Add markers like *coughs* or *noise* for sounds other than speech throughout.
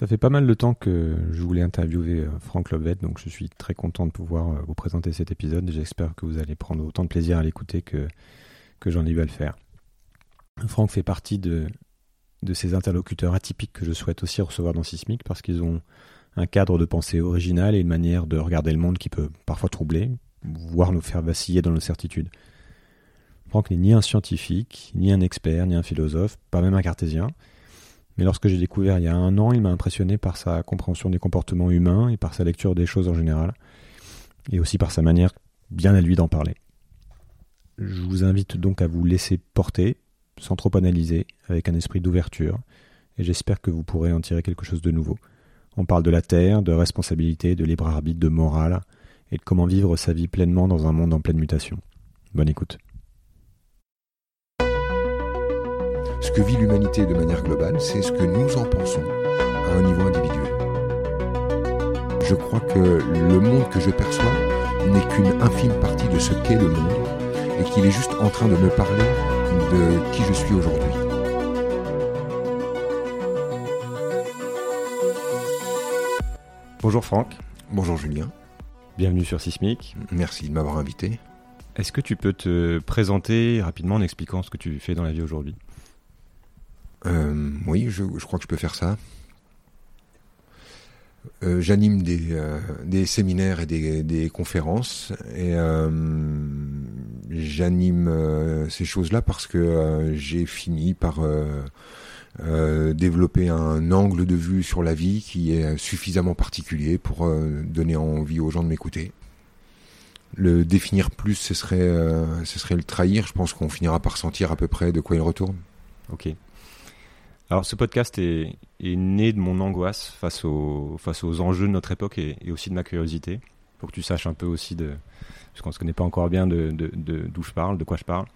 Ça fait pas mal de temps que je voulais interviewer euh, Franck Lovet, donc je suis très content de pouvoir euh, vous présenter cet épisode j'espère que vous allez prendre autant de plaisir à l'écouter que, que j'en ai eu à le faire. Franck fait partie de, de ces interlocuteurs atypiques que je souhaite aussi recevoir dans Sismic parce qu'ils ont un cadre de pensée original et une manière de regarder le monde qui peut parfois troubler, voire nous faire vaciller dans nos certitudes. Franck n'est ni un scientifique, ni un expert, ni un philosophe, pas même un cartésien. Mais lorsque j'ai découvert il y a un an, il m'a impressionné par sa compréhension des comportements humains et par sa lecture des choses en général, et aussi par sa manière bien à lui d'en parler. Je vous invite donc à vous laisser porter, sans trop analyser, avec un esprit d'ouverture, et j'espère que vous pourrez en tirer quelque chose de nouveau. On parle de la terre, de responsabilité, de libre arbitre, de morale, et de comment vivre sa vie pleinement dans un monde en pleine mutation. Bonne écoute. Ce que vit l'humanité de manière globale, c'est ce que nous en pensons à un niveau individuel. Je crois que le monde que je perçois n'est qu'une infime partie de ce qu'est le monde et qu'il est juste en train de me parler de qui je suis aujourd'hui. Bonjour Franck. Bonjour Julien. Bienvenue sur Sismic. Merci de m'avoir invité. Est-ce que tu peux te présenter rapidement en expliquant ce que tu fais dans la vie aujourd'hui? Euh, oui, je, crois que je peux faire ça. Euh, j'anime des, euh, des, séminaires et des, des conférences et j'anime ces choses-là parce que j'ai fini par développer un angle de vue sur la vie qui est suffisamment particulier pour donner envie aux gens de m'écouter. Le définir plus, ce serait, ce serait le trahir. Je pense qu'on finira par sentir à peu près de quoi il retourne. Ok. Alors ce podcast est, né de mon angoisse face aux, enjeux de notre époque et, aussi de ma curiosité, pour que tu saches un peu aussi de, parce qu'on se connaît pas encore bien d'où je parle, de quoi je parle.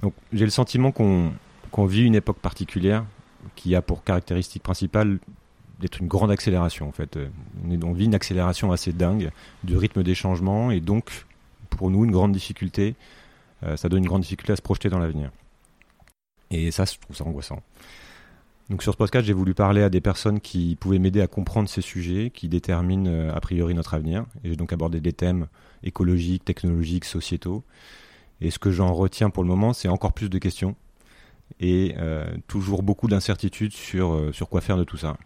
Donc j'ai le sentiment qu'on, qu'on vit une époque particulière qui a pour caractéristique principale d'être une grande accélération en fait. On, vit une accélération assez dingue du rythme des changements et donc pour nous une grande difficulté, euh, ça donne une grande difficulté à se projeter dans l'avenir. Et ça, je trouve ça angoissant. Donc sur ce podcast, j'ai voulu parler à des personnes qui pouvaient m'aider à comprendre ces sujets qui déterminent euh, a priori notre avenir. Et j'ai donc abordé des thèmes écologiques, technologiques, sociétaux. Et ce que j'en retiens pour le moment, c'est encore plus de questions et euh, toujours beaucoup d'incertitudes sur, euh, sur quoi faire de tout ça.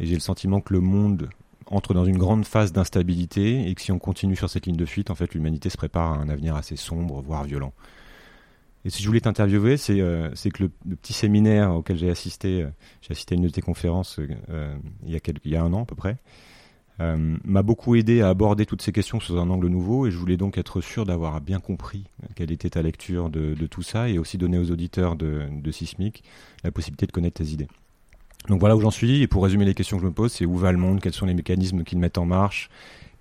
Et j'ai le sentiment que le monde entre dans une grande phase d'instabilité et que si on continue sur cette ligne de fuite, en fait, l'humanité se prépare à un avenir assez sombre, voire violent. Et si je voulais t'interviewer, c'est euh, que le, petit séminaire auquel j'ai assisté, euh, j'ai assisté à une de tes conférences euh, il, y a un an à peu près, m'a beaucoup aidé à aborder toutes ces questions sous un angle nouveau. Et je voulais donc être sûr d'avoir bien compris quelle était ta lecture de, de, tout ça et aussi donner aux auditeurs de, de Sismic la possibilité de connaître tes idées. Donc voilà où j'en suis. Et pour résumer les questions que je me pose, c'est où va le monde, quels sont les mécanismes qui le mettent en marche,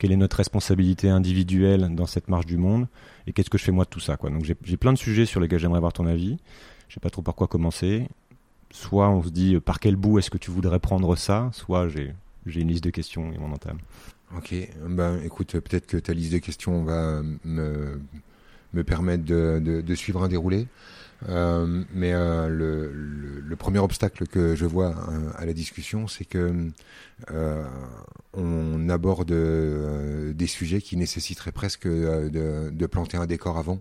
quelle est notre responsabilité individuelle dans cette marche du monde et qu'est-ce que je fais moi de tout ça. Donc j'ai plein de sujets sur lesquels j'aimerais avoir ton avis. Je sais pas trop par quoi commencer. Soit on se dit euh, par quel bout est-ce que tu voudrais prendre ça, soit j'ai une liste de questions et mon entame. Ok, ben écoute, peut-être que ta liste de questions va me, me permettre de, de, suivre un déroulé. Euh, mais euh, le, le, premier obstacle que je vois euh, à la discussion, c'est que on aborde des sujets qui nécessiteraient presque de, de, planter un décor avant,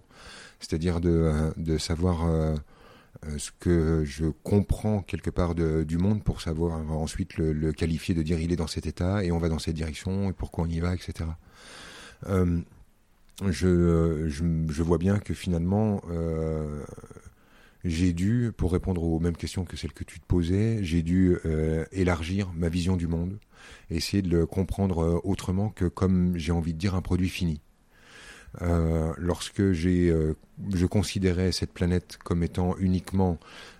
c'est-à-dire de, de savoir ce que je comprends quelque part de, du monde pour savoir ensuite le, qualifier de dire il est dans cet état et on va dans cette direction et pourquoi on y va, etc. Euh, je, vois bien que finalement, euh, j'ai dû, pour répondre aux mêmes questions que celles que tu te posais, j'ai dû euh, élargir ma vision du monde, essayer de le comprendre autrement que comme j'ai envie de dire un produit fini. Lorsque j'ai, je considérais cette planète comme étant uniquement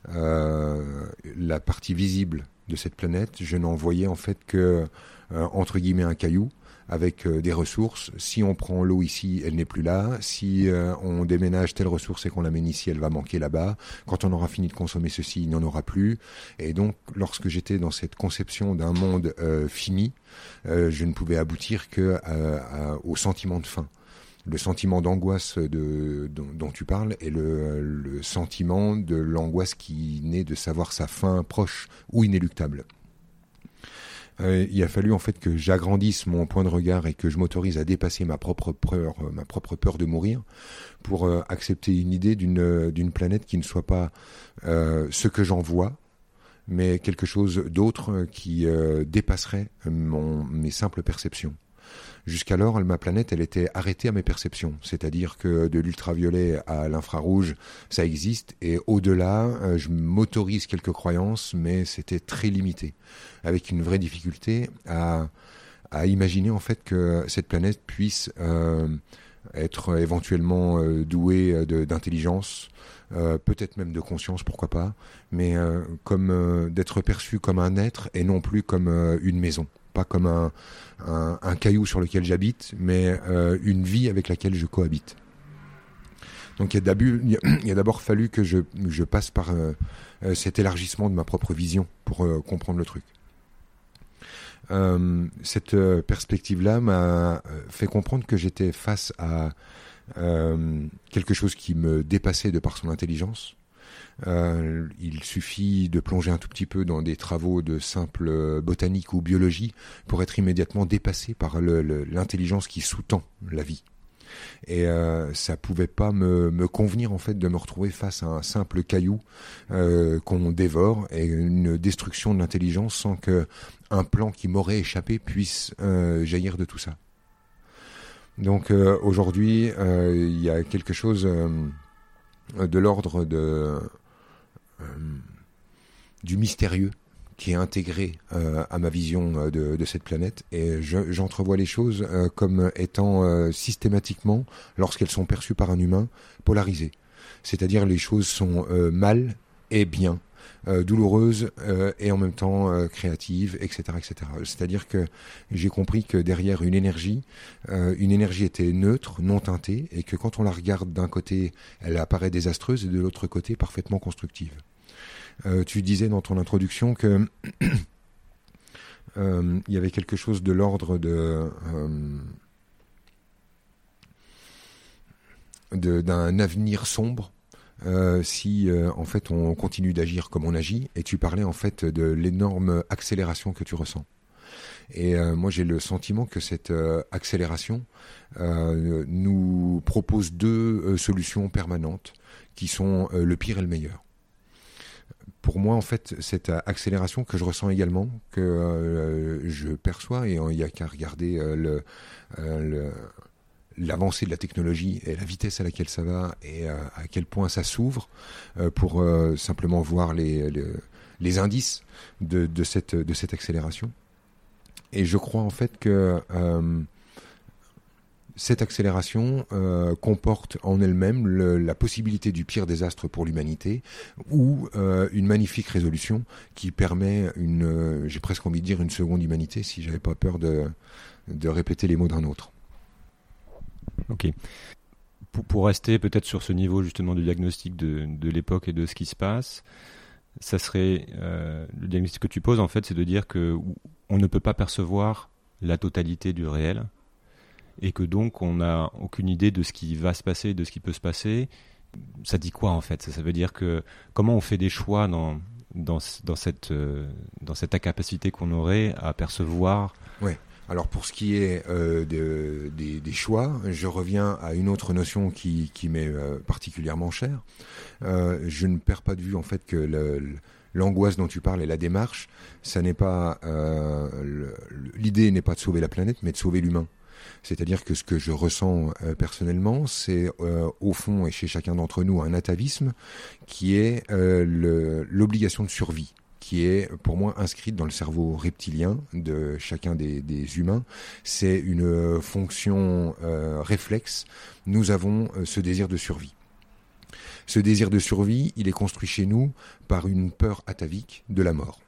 la partie visible de cette planète, je n'en voyais en fait que entre guillemets un caillou avec euh, des ressources. Si on prend l'eau ici, elle n'est plus là. Si euh, on déménage telle ressource et qu'on l'amène ici, elle va manquer là-bas. Quand on aura fini de consommer ceci, il n'y en aura plus. Et donc, lorsque j'étais dans cette conception d'un monde euh, fini, je ne pouvais aboutir que au sentiment de faim le sentiment d'angoisse de, dont, tu parles est le, le sentiment de l'angoisse qui naît de savoir sa fin proche ou inéluctable. Euh, il a fallu en fait que j'agrandisse mon point de regard et que je m'autorise à dépasser ma propre peur, euh, ma propre peur de mourir, pour euh, accepter une idée d'une d'une planète qui ne soit pas ce que j'en vois, mais quelque chose d'autre qui dépasserait mon, mes simples perceptions. Jusqu'alors, ma planète, elle était arrêtée à mes perceptions. C'est-à-dire que de l'ultraviolet à l'infrarouge, ça existe. Et au-delà, euh, je m'autorise quelques croyances, mais c'était très limité. Avec une vraie difficulté à, imaginer en fait que cette planète puisse euh, être éventuellement euh, douée d'intelligence, peut-être même de conscience, pourquoi pas, mais comme d'être perçue comme un être et non plus comme une maison pas comme un, un, caillou sur lequel j'habite, mais euh, une vie avec laquelle je cohabite. Donc il y a d'abord fallu que je, je passe par euh, euh, cet élargissement de ma propre vision pour comprendre le truc. cette perspective-là m'a fait comprendre que j'étais face à quelque chose qui me dépassait de par son intelligence, euh, il suffit de plonger un tout petit peu dans des travaux de simple botanique ou biologie pour être immédiatement dépassé par l'intelligence qui sous-tend la vie. Et euh, ça pouvait pas me, me, convenir en fait de me retrouver face à un simple caillou euh, qu'on dévore et une destruction de l'intelligence sans que un plan qui m'aurait échappé puisse euh, jaillir de tout ça. Donc euh, aujourd'hui, il y a quelque chose de l'ordre de euh, du mystérieux qui est intégré euh, à ma vision euh, de, cette planète et j'entrevois les choses comme étant systématiquement, lorsqu'elles sont perçues par un humain, polarisées. C'est-à-dire les choses sont mal et bien, douloureuses et en même temps créatives, etc., etc. C'est-à-dire que j'ai compris que derrière une énergie, une énergie était neutre, non teintée, et que quand on la regarde d'un côté, elle apparaît désastreuse et de l'autre côté parfaitement constructive. Euh, tu disais dans ton introduction que *clears throat* euh, il y avait quelque chose de l'ordre de euh, d'un avenir sombre si en fait on continue d'agir comme on agit. Et tu parlais en fait de l'énorme accélération que tu ressens. Et moi j'ai le sentiment que cette accélération nous propose deux solutions permanentes qui sont le pire et le meilleur pour moi, en fait, cette accélération que je ressens également, que euh, je perçois, et il n'y a qu'à regarder euh, euh, l'avancée de la technologie et la vitesse à laquelle ça va et à quel point ça s'ouvre pour simplement voir les, indices de cette accélération. Et je crois en fait que cette accélération euh, comporte en elle-même la possibilité du pire désastre pour l'humanité ou euh, une magnifique résolution qui permet une, euh, j'ai presque envie de dire une seconde humanité si j'avais pas peur de, répéter les mots d'un autre. Ok. Pour, rester peut-être sur ce niveau justement de diagnostic de, de l'époque et de ce qui se passe, ça serait le diagnostic que tu poses en fait, c'est de dire que on ne peut pas percevoir la totalité du réel et que donc on n'a aucune idée de ce qui va se passer, de ce qui peut se passer. Ça dit quoi en fait? Ça, veut dire que comment on fait des choix dans, dans, cette, euh, dans cette incapacité qu'on aurait à percevoir? Oui. Alors pour ce qui est euh, de, des, choix, je reviens à une autre notion qui, qui m'est euh, particulièrement chère. je ne perds pas de vue en fait que l'angoisse dont tu parles et la démarche, ça n'est pas l'idée n'est pas de sauver la planète, mais de sauver l'humain. C'est-à-dire que ce que je ressens euh, personnellement, c'est euh, au fond et chez chacun d'entre nous un atavisme qui est euh, l'obligation de survie qui est pour moi inscrite dans le cerveau reptilien de chacun des, humains. C'est une fonction réflexe. Nous avons ce désir de survie. Ce désir de survie, il est construit chez nous par une peur atavique de la mort.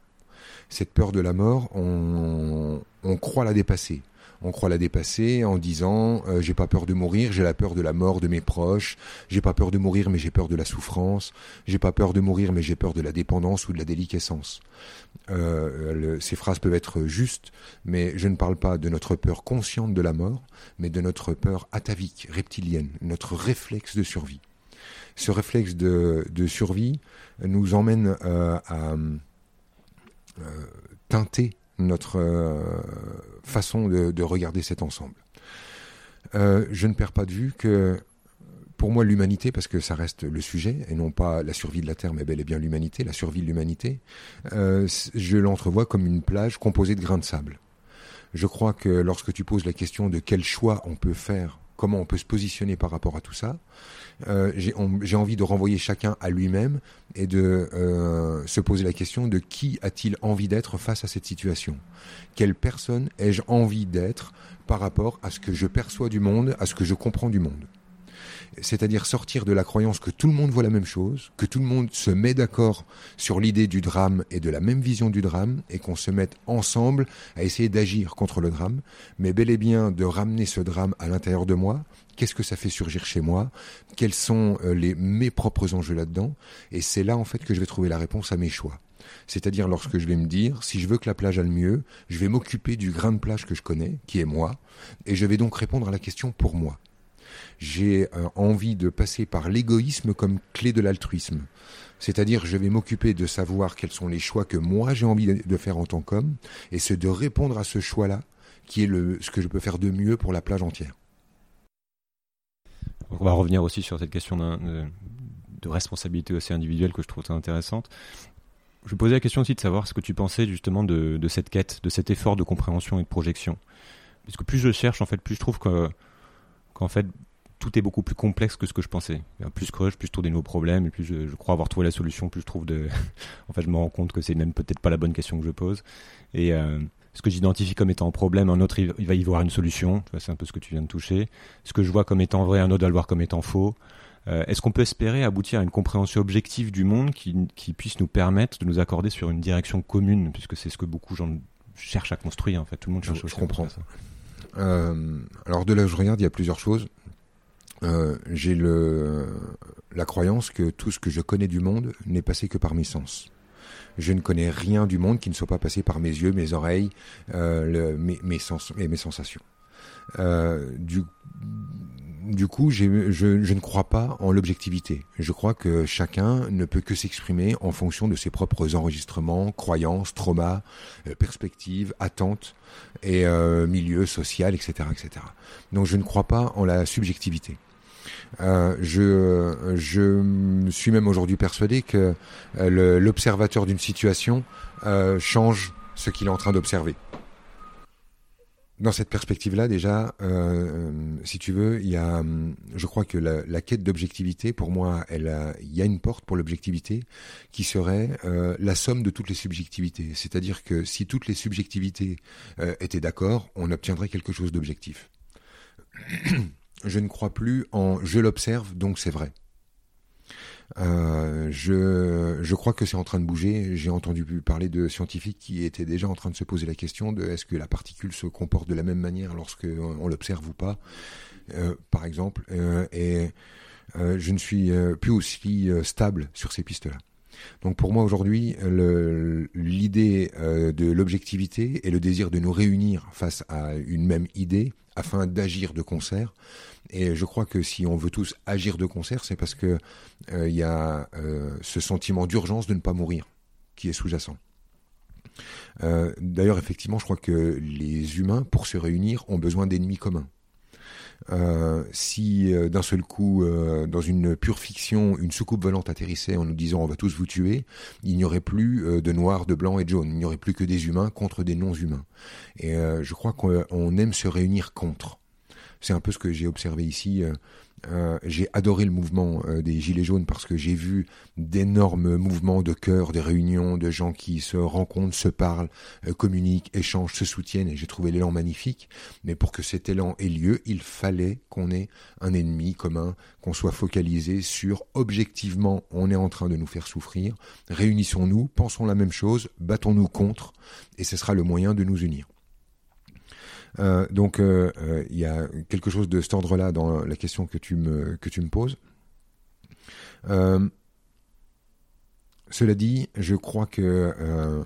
Cette peur de la mort, on croit la dépasser on croit la dépasser en disant euh, j'ai pas peur de mourir, j'ai la peur de la mort de mes proches, j'ai pas peur de mourir mais j'ai peur de la souffrance, j'ai pas peur de mourir mais j'ai peur de la dépendance ou de la déliquescence. Euh, ces phrases peuvent être justes, mais je ne parle pas de notre peur consciente de la mort, mais de notre peur atavique, reptilienne, notre réflexe de survie. Ce réflexe de, survie nous emmène euh, à teinter notre façon de, regarder cet ensemble. je ne perds pas de vue que pour moi, l'humanité, parce que ça reste le sujet, et non pas la survie de la Terre, mais bel et bien l'humanité, la survie de l'humanité, euh, je l'entrevois comme une plage composée de grains de sable. Je crois que lorsque tu poses la question de quel choix on peut faire, comment on peut se positionner par rapport à tout ça, euh, j'ai envie de renvoyer chacun à lui-même et de euh, se poser la question de qui a-t-il envie d'être face à cette situation? Quelle personne ai-je envie d'être par rapport à ce que je perçois du monde, à ce que je comprends du monde? C'est-à-dire sortir de la croyance que tout le monde voit la même chose, que tout le monde se met d'accord sur l'idée du drame et de la même vision du drame, et qu'on se mette ensemble à essayer d'agir contre le drame, mais bel et bien de ramener ce drame à l'intérieur de moi. Qu'est-ce que ça fait surgir chez moi? Quels sont euh, les, mes propres enjeux là-dedans? Et c'est là en fait que je vais trouver la réponse à mes choix. C'est-à-dire lorsque je vais me dire, si je veux que la plage aille mieux, je vais m'occuper du grain de plage que je connais, qui est moi, et je vais donc répondre à la question pour moi j'ai euh, envie de passer par l'égoïsme comme clé de l'altruisme. C'est-à-dire, je vais m'occuper de savoir quels sont les choix que moi j'ai envie de faire en tant qu'homme, et c'est de répondre à ce choix-là qui est le, ce que je peux faire de mieux pour la plage entière. On va revenir aussi sur cette question de, responsabilité aussi individuelle que je trouve très intéressante. Je posais la question aussi de savoir ce que tu pensais justement de, de cette quête, de cet effort de compréhension et de projection. Parce que plus je cherche, en fait, plus je trouve que qu'en fait, tout est beaucoup plus complexe que ce que je pensais. Plus je creuse, plus je trouve des nouveaux problèmes, et plus je, crois avoir trouvé la solution, plus je trouve de. *laughs* en fait, je me rends compte que c'est même peut-être pas la bonne question que je pose. Et euh, ce que j'identifie comme étant un problème, un autre, il va y voir une solution. C'est un peu ce que tu viens de toucher. Ce que je vois comme étant vrai, un autre va le voir comme étant faux. Euh, est-ce qu'on peut espérer aboutir à une compréhension objective du monde qui, puisse nous permettre de nous accorder sur une direction commune, puisque c'est ce que beaucoup de gens cherchent à construire. En fait, tout le monde cherche. Je, je comprends. Ça. Euh, alors de là je regarde, il y a plusieurs choses. Euh, j'ai le la croyance que tout ce que je connais du monde n'est passé que par mes sens. Je ne connais rien du monde qui ne soit pas passé par mes yeux, mes oreilles, euh, mes, sens et mes sensations. Euh, du coup, je, je, ne crois pas en l'objectivité. Je crois que chacun ne peut que s'exprimer en fonction de ses propres enregistrements, croyances, traumas, euh, perspectives, attentes et euh, milieu social, etc., etc. Donc, je ne crois pas en la subjectivité. Euh, je, je suis même aujourd'hui persuadé que euh, l'observateur d'une situation euh, change ce qu'il est en train d'observer. Dans cette perspective-là, déjà, euh, si tu veux, il y a, hum, je crois que la, quête d'objectivité, pour moi, elle il y a une porte pour l'objectivité qui serait euh, la somme de toutes les subjectivités. C'est-à-dire que si toutes les subjectivités euh, étaient d'accord, on obtiendrait quelque chose d'objectif. *clears throat* je ne crois plus en je l'observe, donc c'est vrai. Euh, je, crois que c'est en train de bouger. J'ai entendu parler de scientifiques qui étaient déjà en train de se poser la question de est-ce que la particule se comporte de la même manière lorsque on, l'observe ou pas, euh, par exemple. Euh, et je ne suis plus aussi stable sur ces pistes-là. Donc pour moi aujourd'hui, l'idée de l'objectivité et le désir de nous réunir face à une même idée afin d'agir de concert et je crois que si on veut tous agir de concert, c'est parce que euh, il y a euh, ce sentiment d'urgence de ne pas mourir qui est sous-jacent. Euh, D'ailleurs, effectivement, je crois que les humains, pour se réunir, ont besoin d'ennemis communs. Euh, si euh, d'un seul coup, euh, dans une pure fiction, une soucoupe volante atterrissait en nous disant on va tous vous tuer, il n'y aurait plus de noirs, de blancs et de jaunes. Il n'y aurait plus que des humains contre des non-humains. Et je crois qu'on aime se réunir contre. C'est un peu ce que j'ai observé ici. Euh, euh, j'ai adoré le mouvement euh, des Gilets jaunes parce que j'ai vu d'énormes mouvements de cœur, des réunions de gens qui se rencontrent, se parlent, communiquent, échangent, se soutiennent et j'ai trouvé l'élan magnifique. Mais pour que cet élan ait lieu, il fallait qu'on ait un ennemi commun, qu'on soit focalisé sur objectivement on est en train de nous faire souffrir, réunissons-nous, pensons la même chose, battons-nous contre et ce sera le moyen de nous unir. Euh, donc euh, euh, il y a quelque chose de cet ordre-là dans la question que tu me, que tu me poses. cela dit, je crois que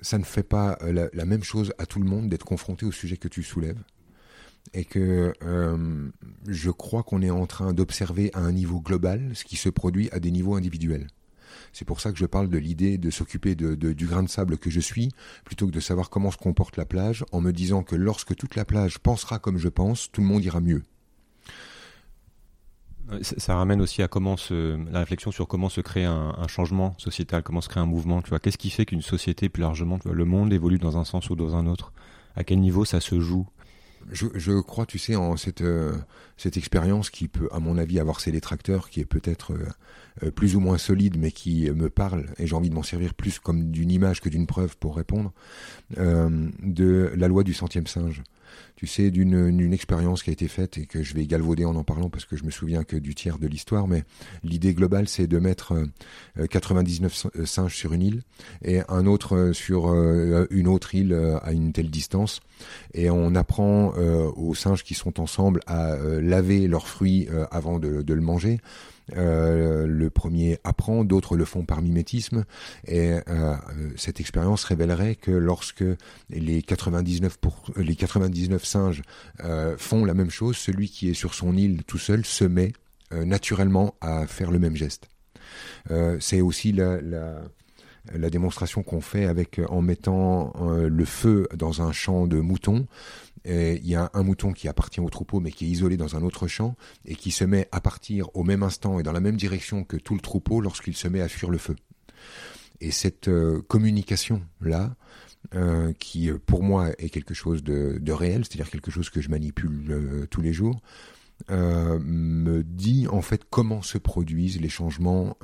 ça ne fait pas la, même chose à tout le monde d'être confronté au sujet que tu soulèves. Et que je crois qu'on est en train d'observer à un niveau global ce qui se produit à des niveaux individuels. C'est pour ça que je parle de l'idée de s'occuper de, du grain de sable que je suis, plutôt que de savoir comment se comporte la plage, en me disant que lorsque toute la plage pensera comme je pense, tout le monde ira mieux. Ça, ramène aussi à comment se, la réflexion sur comment se crée un, changement sociétal, comment se crée un mouvement. Tu vois, qu'est-ce qui fait qu'une société plus largement, le monde évolue dans un sens ou dans un autre? À quel niveau ça se joue? Je, crois, tu sais, en cette, euh, cette expérience qui peut, à mon avis, avoir ses détracteurs, qui est peut-être euh, euh, plus ou moins solide, mais qui me parle, et j'ai envie de m'en servir plus comme d'une image que d'une preuve pour répondre, de la loi du centième singe tu sais, d'une expérience qui a été faite et que je vais galvauder en en parlant parce que je me souviens que du tiers de l'histoire, mais l'idée globale, c'est de mettre 99 singes sur une île et un autre sur une autre île à une telle distance, et on apprend aux singes qui sont ensemble à laver leurs fruits avant de, de le manger. Euh, le premier apprend, d'autres le font par mimétisme. Et euh, cette expérience révélerait que lorsque les 99, pour, les 99 singes euh, font la même chose, celui qui est sur son île tout seul se met naturellement à faire le même geste. C'est aussi la démonstration qu'on fait avec en mettant le feu dans un champ de moutons il y a un mouton qui appartient au troupeau mais qui est isolé dans un autre champ et qui se met à partir au même instant et dans la même direction que tout le troupeau lorsqu'il se met à fuir le feu. Et cette euh, communication-là, euh, qui pour moi est quelque chose de, réel, c'est-à-dire quelque chose que je manipule euh, tous les jours, me dit en fait comment se produisent les changements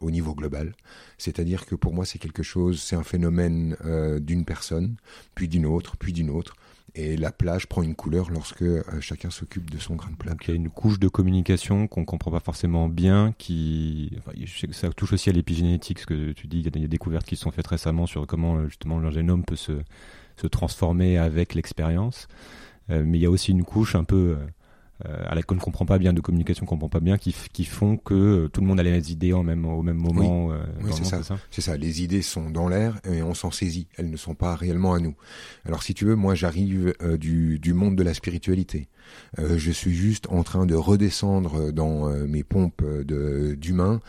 au niveau global. C'est-à-dire que pour moi c'est quelque chose, c'est un phénomène d'une personne, puis d'une autre, puis d'une autre, et la plage prend une couleur lorsque euh, chacun s'occupe de son grain de plage. il y a une couche de communication qu'on comprend pas forcément bien, qui ça touche aussi à l'épigénétique, ce que tu dis, il y a des découvertes qui sont faites récemment sur comment euh, justement le génome peut se, se transformer avec l'expérience. Euh, mais il y a aussi une couche un peu à la qu'on ne comprend pas bien, de communication qu'on comprend pas bien, qui, qui font que euh, tout le monde a les mêmes idées en même, au même moment. Oui, euh, c'est ça. C'est ça. Les idées sont dans l'air et on s'en saisit. Elles ne sont pas réellement à nous. Alors si tu veux, moi j'arrive du, du monde de la spiritualité. je suis juste en train de redescendre dans mes pompes d'humains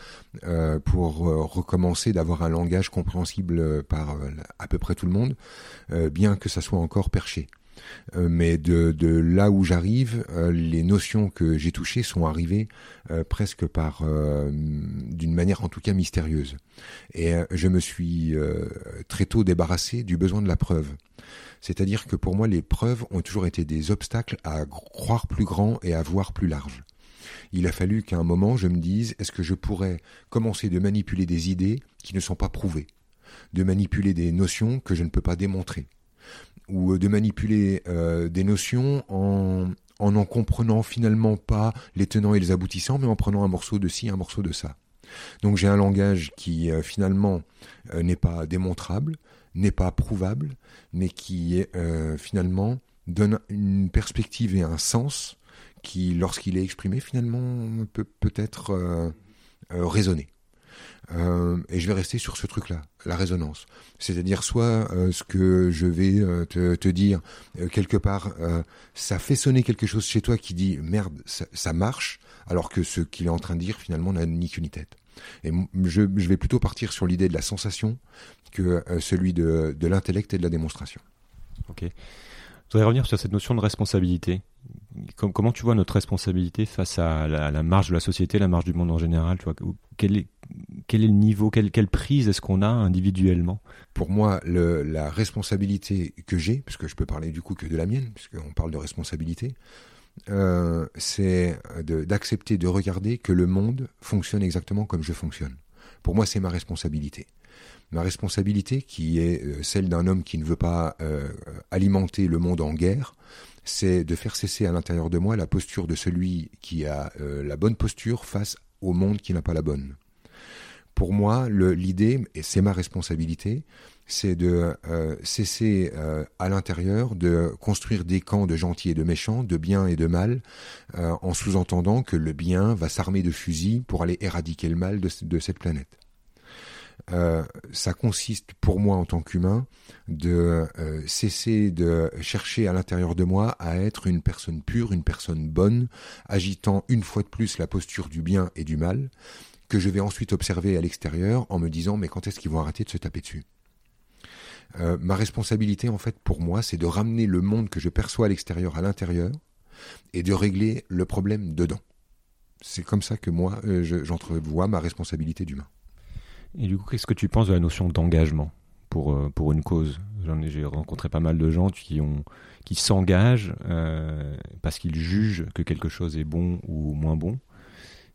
pour recommencer d'avoir un langage compréhensible par à peu près tout le monde, bien que ça soit encore perché. Euh, mais de, là où j'arrive, euh, les notions que j'ai touchées sont arrivées euh, presque par, d'une manière en tout cas mystérieuse. Et je me suis très tôt débarrassé du besoin de la preuve. C'est-à-dire que pour moi, les preuves ont toujours été des obstacles à croire plus grand et à voir plus large. Il a fallu qu'à un moment, je me dise, est-ce que je pourrais commencer de manipuler des idées qui ne sont pas prouvées, de manipuler des notions que je ne peux pas démontrer? Ou euh, de manipuler euh, des notions en en n'en comprenant finalement pas les tenants et les aboutissants, mais en prenant un morceau de ci, un morceau de ça. Donc j'ai un langage qui euh, finalement n'est pas démontrable, n'est pas prouvable, mais qui finalement donne une perspective et un sens qui, lorsqu'il est exprimé, finalement peut peut-être raisonner. Euh, et je vais rester sur ce truc-là, la résonance. C'est-à-dire soit euh, ce que je vais euh, te, dire quelque part, ça fait sonner quelque chose chez toi qui dit merde, ça, marche, alors que ce qu'il est en train de dire finalement n'a ni queue ni tête. Et je, je, vais plutôt partir sur l'idée de la sensation que celui de, de l'intellect et de la démonstration. Ok. Je voudrais revenir sur cette notion de responsabilité. Comment tu vois notre responsabilité face à la, marge de la société, la marge du monde en général quel, est, le niveau, quelle, prise est-ce qu'on a individuellement? Pour moi, la responsabilité que j'ai, puisque je peux parler du coup que de la mienne, puisqu'on parle de responsabilité, euh, c'est d'accepter de, de regarder que le monde fonctionne exactement comme je fonctionne. Pour moi, c'est ma responsabilité ma responsabilité, qui est euh, celle d'un homme qui ne veut pas euh, alimenter le monde en guerre, c'est de faire cesser à l'intérieur de moi la posture de celui qui a euh, la bonne posture face au monde qui n'a pas la bonne. Pour moi, l'idée, et c'est ma responsabilité, c'est de cesser à l'intérieur de construire des camps de gentils et de méchants, de bien et de mal, en sous-entendant que le bien va s'armer de fusils pour aller éradiquer le mal de cette planète. Euh, ça consiste pour moi en tant qu'humain de euh, cesser de chercher à l'intérieur de moi à être une personne pure, une personne bonne, agitant une fois de plus la posture du bien et du mal, que je vais ensuite observer à l'extérieur en me disant mais quand est-ce qu'ils vont arrêter de se taper dessus? Euh, ma responsabilité, en fait, pour moi, c'est de ramener le monde que je perçois à l'extérieur à l'intérieur et de régler le problème dedans. C'est comme ça que moi, j'entrevois ma responsabilité d'humain. Et du coup, qu'est-ce que tu penses de la notion d'engagement pour, euh, pour une cause? J'ai rencontré pas mal de gens qui, qui s'engagent parce qu'ils jugent que quelque chose est bon ou moins bon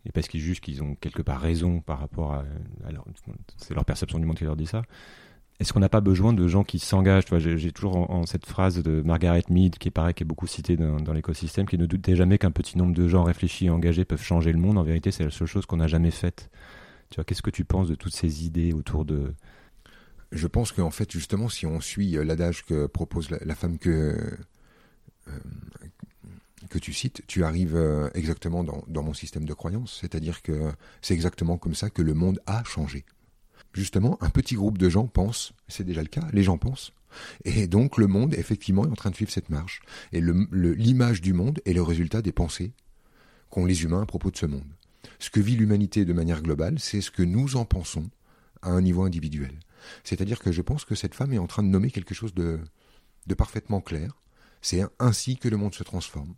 et parce qu'ils jugent qu'ils ont quelque part raison par rapport à, leur, c'est leur perception du monde qui leur dit ça est-ce qu'on n'a pas besoin de gens qui s'engagent? J'ai toujours en, cette phrase de Margaret Mead, qui est qui est beaucoup citée dans, l'écosystème, qui ne doutait jamais qu'un petit nombre de gens réfléchis et engagés peuvent changer le monde. En vérité, c'est la seule chose qu'on n'a jamais faite. Tu vois, qu'est-ce que tu penses de toutes ces idées autour de Je pense qu'en fait, justement, si on suit euh, l'adage que propose la, femme que euh, que tu cites, tu arrives euh, exactement dans, dans mon système de croyance. C'est-à-dire que c'est exactement comme ça que le monde a changé justement, un petit groupe de gens pense, c'est déjà le cas, les gens pensent. Et donc le monde, effectivement, est en train de suivre cette marche. Et l'image du monde est le résultat des pensées qu'ont les humains à propos de ce monde. Ce que vit l'humanité de manière globale, c'est ce que nous en pensons à un niveau individuel. C'est-à-dire que je pense que cette femme est en train de nommer quelque chose de, parfaitement clair. C'est ainsi que le monde se transforme.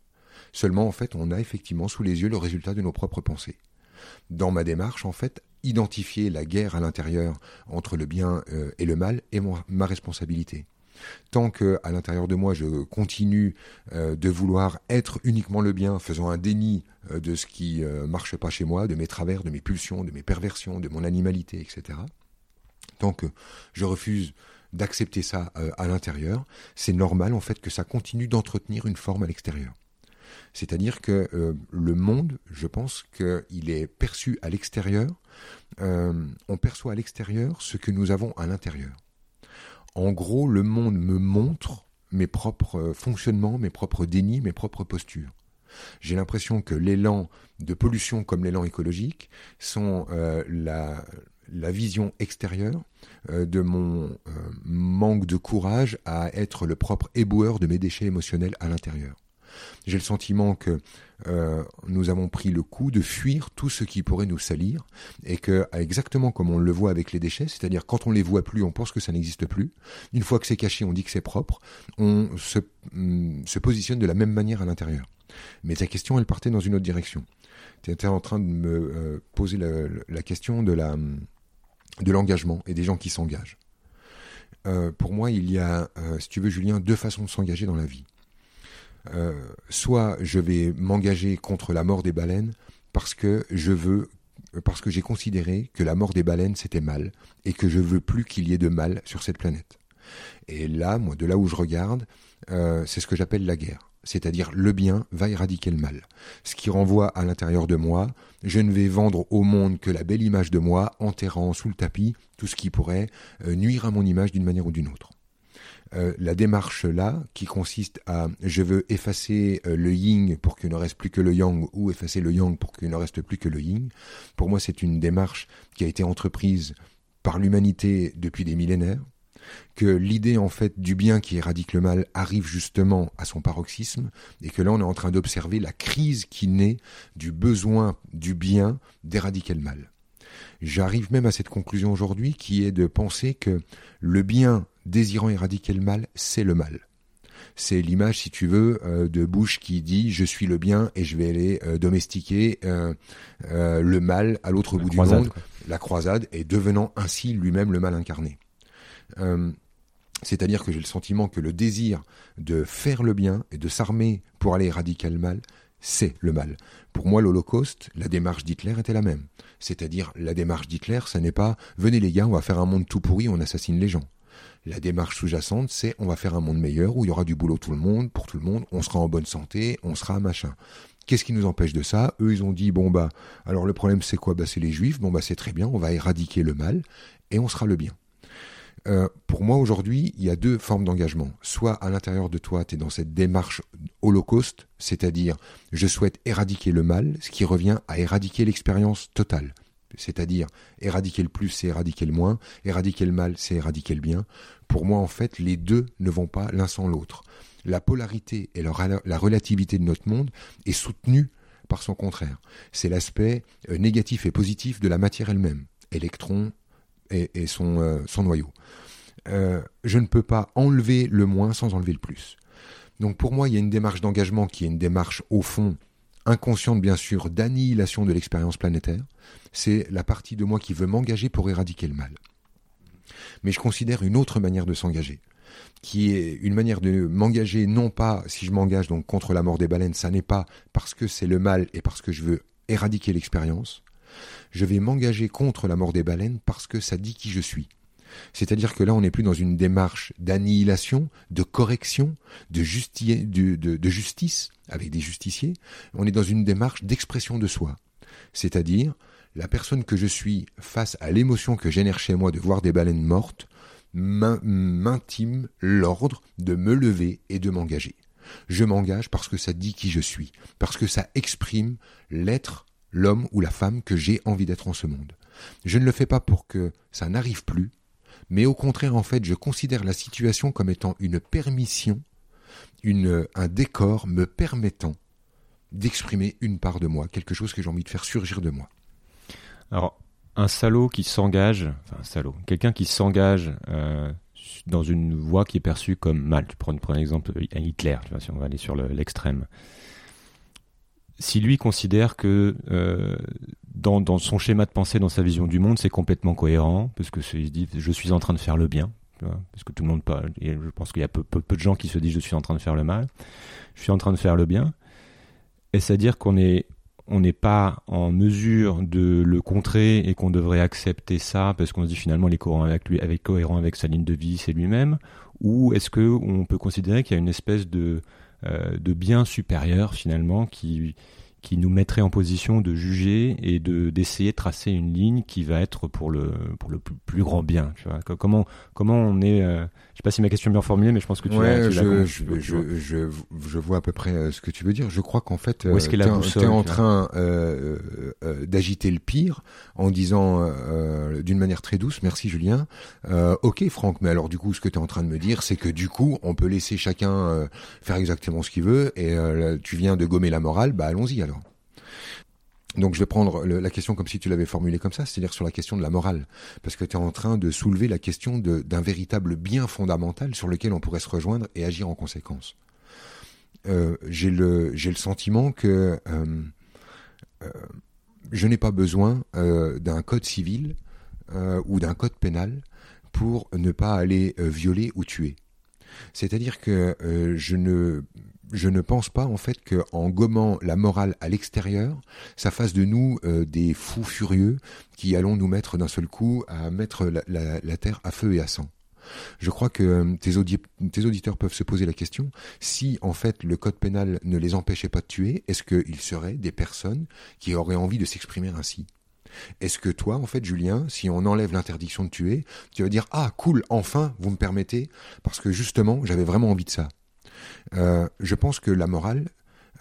Seulement, en fait, on a effectivement sous les yeux le résultat de nos propres pensées. Dans ma démarche, en fait, identifier la guerre à l'intérieur entre le bien euh, et le mal est ma responsabilité. Tant que à l'intérieur de moi je continue euh, de vouloir être uniquement le bien, faisant un déni euh, de ce qui marche pas chez moi, de mes travers, de mes pulsions, de mes perversions, de mon animalité, etc. Tant que je refuse d'accepter ça à l'intérieur, c'est normal en fait que ça continue d'entretenir une forme à l'extérieur. C'est-à-dire que euh, le monde, je pense qu'il est perçu à l'extérieur, euh, on perçoit à l'extérieur ce que nous avons à l'intérieur. En gros, le monde me montre mes propres fonctionnements, mes propres dénis, mes propres postures. J'ai l'impression que l'élan de pollution comme l'élan écologique sont euh, la, la, vision extérieure de mon manque de courage à être le propre éboueur de mes déchets émotionnels à l'intérieur. J'ai le sentiment que euh, nous avons pris le coup de fuir tout ce qui pourrait nous salir et que exactement comme on le voit avec les déchets, c'est-à-dire quand on les voit plus, on pense que ça n'existe plus. Une fois que c'est caché, on dit que c'est propre. On se, mm, positionne de la même manière à l'intérieur. Mais ta question, elle partait dans une autre direction. Tu étais en train de me euh, poser la, question de l'engagement et des gens qui s'engagent. Euh, pour moi, il y a, si tu veux, Julien, deux façons de s'engager dans la vie. Euh, soit je vais m'engager contre la mort des baleines parce que je veux parce que j'ai considéré que la mort des baleines c'était mal et que je veux plus qu'il y ait de mal sur cette planète. Et là, moi, de là où je regarde, euh, c'est ce que j'appelle la guerre. C'est-à-dire le bien va éradiquer le mal. Ce qui renvoie à l'intérieur de moi, je ne vais vendre au monde que la belle image de moi, enterrant sous le tapis tout ce qui pourrait euh, nuire à mon image d'une manière ou d'une autre. Euh, la démarche là, qui consiste à je veux effacer euh, le yin pour qu'il ne reste plus que le yang, ou effacer le yang pour qu'il ne reste plus que le yin, pour moi c'est une démarche qui a été entreprise par l'humanité depuis des millénaires, que l'idée en fait du bien qui éradique le mal arrive justement à son paroxysme, et que là on est en train d'observer la crise qui naît du besoin du bien d'éradiquer le mal. J'arrive même à cette conclusion aujourd'hui qui est de penser que le bien désirant éradiquer le mal, c'est le mal. C'est l'image, si tu veux, euh, de Bush qui dit je suis le bien et je vais aller euh, domestiquer euh, le mal à l'autre bout du monde, la croisade, et devenant ainsi lui-même le mal incarné. C'est-à-dire que j'ai le sentiment que le désir de faire le bien et de s'armer pour aller éradiquer le mal, c'est le mal. Pour moi, l'Holocauste, la démarche d'Hitler était la même. C'est-à-dire, la démarche d'Hitler, ça n'est pas venez les gars, on va faire un monde tout pourri, on assassine les gens. La démarche sous-jacente, c'est on va faire un monde meilleur où il y aura du boulot tout le monde, pour tout le monde, on sera en bonne santé, on sera machin. Qu'est-ce qui nous empêche de ça? Eux, ils ont dit bon bah, alors le problème c'est quoi? Bah c'est les juifs. Bon bah c'est très bien, on va éradiquer le mal et on sera le bien. Euh, pour moi aujourd'hui, il y a deux formes d'engagement. Soit à l'intérieur de toi, tu es dans cette démarche holocauste, c'est-à-dire je souhaite éradiquer le mal, ce qui revient à éradiquer l'expérience totale c'est-à-dire éradiquer le plus, c'est éradiquer le moins, éradiquer le mal, c'est éradiquer le bien. Pour moi, en fait, les deux ne vont pas l'un sans l'autre. La polarité et la relativité de notre monde est soutenue par son contraire. C'est l'aspect euh, négatif et positif de la matière elle-même, électron et, son, euh, son, noyau. Euh, je ne peux pas enlever le moins sans enlever le plus. Donc pour moi, il y a une démarche d'engagement qui est une démarche au fond inconsciente bien sûr d'annihilation de l'expérience planétaire. C'est la partie de moi qui veut m'engager pour éradiquer le mal. Mais je considère une autre manière de s'engager qui est une manière de m'engager, non pas si je m'engage donc contre la mort des baleines, ça n'est pas parce que c'est le mal et parce que je veux éradiquer l'expérience. Je vais m'engager contre la mort des baleines parce que ça dit qui je suis. C'est-à-dire que là, on n'est plus dans une démarche d'annihilation, de correction, de, justice avec des justiciers. On est dans une démarche d'expression de soi. C'est-à-dire, la personne que je suis face à l'émotion que génère chez moi de voir des baleines mortes, m'intime l'ordre de me lever et de m'engager. Je m'engage parce que ça dit qui je suis, parce que ça exprime l'être, l'homme ou la femme que j'ai envie d'être en ce monde. Je ne le fais pas pour que ça n'arrive plus, mais au contraire, en fait, je considère la situation comme étant une permission, un décor me permettant d'exprimer une part de moi, quelque chose que j'ai envie de faire surgir de moi. Alors, un salaud qui s'engage, enfin un salaud, quelqu'un qui s'engage euh, dans une voie qui est perçue comme mal. Tu prends, un exemple Hitler, tu vois, si on va aller sur l'extrême. Si lui considère que euh, dans, son schéma de pensée, dans sa vision du monde, c'est complètement cohérent, parce que se dit je suis en train de faire le bien, parce que tout le monde parle, et je pense qu'il y a peu, peu, de gens qui se disent je suis en train de faire le mal, je suis en train de faire le bien. Est-ce à dire qu'on est on n'est pas en mesure de le contrer et qu'on devrait accepter ça parce qu'on se dit finalement il est cohérent avec lui, avec cohérent avec sa ligne de vie, c'est lui-même, ou est-ce que on peut considérer qu'il y a une espèce de de bien supérieur finalement qui qui nous mettrait en position de juger et de d'essayer de tracer une ligne qui va être pour le pour le plus, grand bien. Tu vois comment comment on est. Euh, je sais pas si ma question est bien formulée, mais je pense que tu ouais, je, je, je, je, vois à peu près euh, ce que tu veux dire. Je crois qu'en fait, tu es, es, en train euh, euh, d'agiter le pire en disant euh, d'une manière très douce, merci Julien. ok Franck, mais alors du coup, ce que tu es en train de me dire, c'est que du coup, on peut laisser chacun faire exactement ce qu'il veut et tu viens de gommer la morale, bah allons-y alors. Donc je vais prendre la question comme si tu l'avais formulée comme ça, c'est-à-dire sur la question de la morale, parce que tu es en train de soulever la question d'un véritable bien fondamental sur lequel on pourrait se rejoindre et agir en conséquence. Euh, j'ai le le sentiment que euh, euh, je n'ai pas besoin d'un code civil ou d'un code pénal pour ne pas aller violer ou tuer. C'est-à-dire que je ne je ne pense pas en fait qu'en gommant la morale à l'extérieur, ça fasse de nous euh, des fous furieux qui allons nous mettre d'un seul coup à mettre la, terre à feu et à sang. Je crois que euh, tes, tes, auditeurs peuvent se poser la question si en fait le code pénal ne les empêchait pas de tuer, est-ce qu'ils seraient des personnes qui auraient envie de s'exprimer ainsi? Est-ce que toi, en fait, Julien, si on enlève l'interdiction de tuer, tu vas dire ah cool, enfin, vous me permettez, parce que justement, j'avais vraiment envie de ça. Euh, je pense que la morale,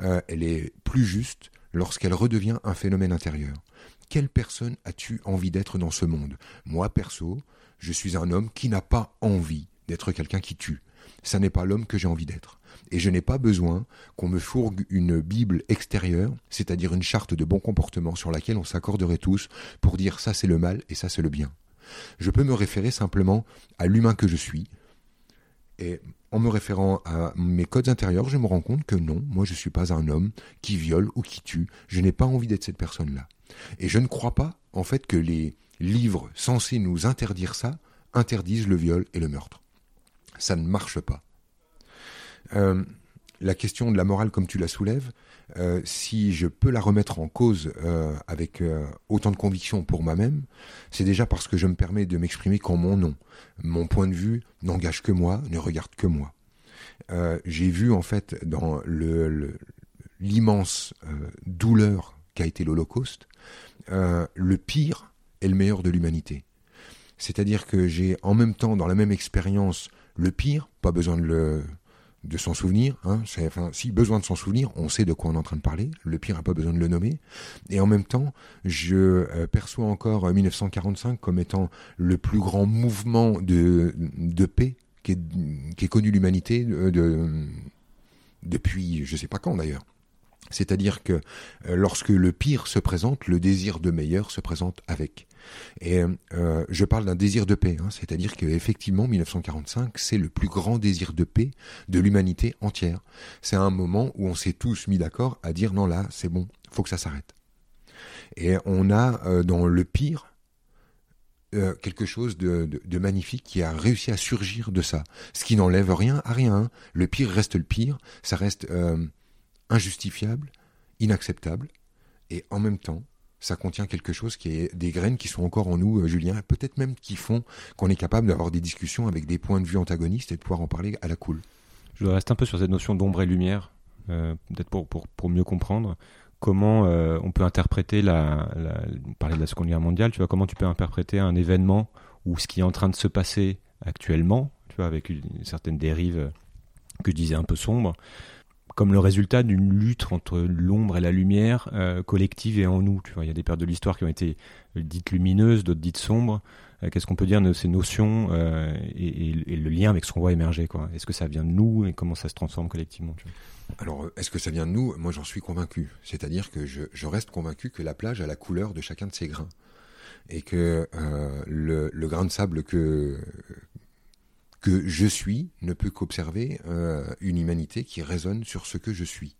euh, elle est plus juste lorsqu'elle redevient un phénomène intérieur. Quelle personne as-tu envie d'être dans ce monde? Moi, perso, je suis un homme qui n'a pas envie d'être quelqu'un qui tue. Ça n'est pas l'homme que j'ai envie d'être. Et je n'ai pas besoin qu'on me fourgue une Bible extérieure, c'est-à-dire une charte de bon comportement sur laquelle on s'accorderait tous pour dire ça c'est le mal et ça c'est le bien. Je peux me référer simplement à l'humain que je suis. Et en me référant à mes codes intérieurs, je me rends compte que non, moi je ne suis pas un homme qui viole ou qui tue. Je n'ai pas envie d'être cette personne-là. Et je ne crois pas, en fait, que les livres censés nous interdire ça interdisent le viol et le meurtre. Ça ne marche pas. Euh, la question de la morale, comme tu la soulèves, euh, si je peux la remettre en cause euh, avec euh, autant de conviction pour moi-même, c'est déjà parce que je me permets de m'exprimer qu'en mon nom. Mon point de vue n'engage que moi, ne regarde que moi. J'ai vu en fait dans l'immense douleur qu'a été l'Holocauste, le pire et le meilleur de l'humanité. C'est-à-dire que j'ai en même temps, dans la même expérience, le pire, pas besoin de le de s'en souvenir. Hein, si besoin de s'en souvenir, on sait de quoi on est en train de parler. Le pire n'a pas besoin de le nommer. Et en même temps, je euh, perçois encore 1945 euh, comme étant le plus grand mouvement de, paix qui connu l'humanité de, depuis je sais pas quand d'ailleurs. C'est-à-dire que lorsque le pire se présente, le désir de meilleur se présente avec. Et euh, je parle d'un désir de paix, hein, c'est-à-dire qu'effectivement, 1945, c'est le plus grand désir de paix de l'humanité entière. C'est un moment où on s'est tous mis d'accord à dire non là, c'est bon, faut que ça s'arrête. Et on a euh, dans le pire euh, quelque chose de, magnifique qui a réussi à surgir de ça. Ce qui n'enlève rien à rien. Hein. Le pire reste le pire, ça reste injustifiable, inacceptable, et en même temps, ça contient quelque chose qui est des graines qui sont encore en nous, euh, Julien, peut-être même qui font qu'on est capable d'avoir des discussions avec des points de vue antagonistes et de pouvoir en parler à la cool. Je reste un peu sur cette notion d'ombre et lumière, euh, peut-être pour, pour, pour, mieux comprendre comment euh, on peut interpréter la, parler de la Seconde Guerre mondiale, tu vois, comment tu peux interpréter un événement ou ce qui est en train de se passer actuellement, tu vois, avec une, certaine dérive que je disais un peu sombre, comme le résultat d'une lutte entre l'ombre et la lumière euh, collective et en nous. Il y a des périodes de l'histoire qui ont été dites lumineuses, d'autres dites sombres. Euh, qu'est-ce qu'on peut dire de ces notions euh, et, le lien avec ce qu'on voit émerger Est-ce que ça vient de nous et comment ça se transforme collectivement Alors, est-ce que ça vient de nous? Moi, j'en suis convaincu. C'est-à-dire que je, reste convaincu que la plage a la couleur de chacun de ses grains et que le, grain de sable que que je suis ne peut qu'observer euh, une humanité qui résonne sur ce que je suis.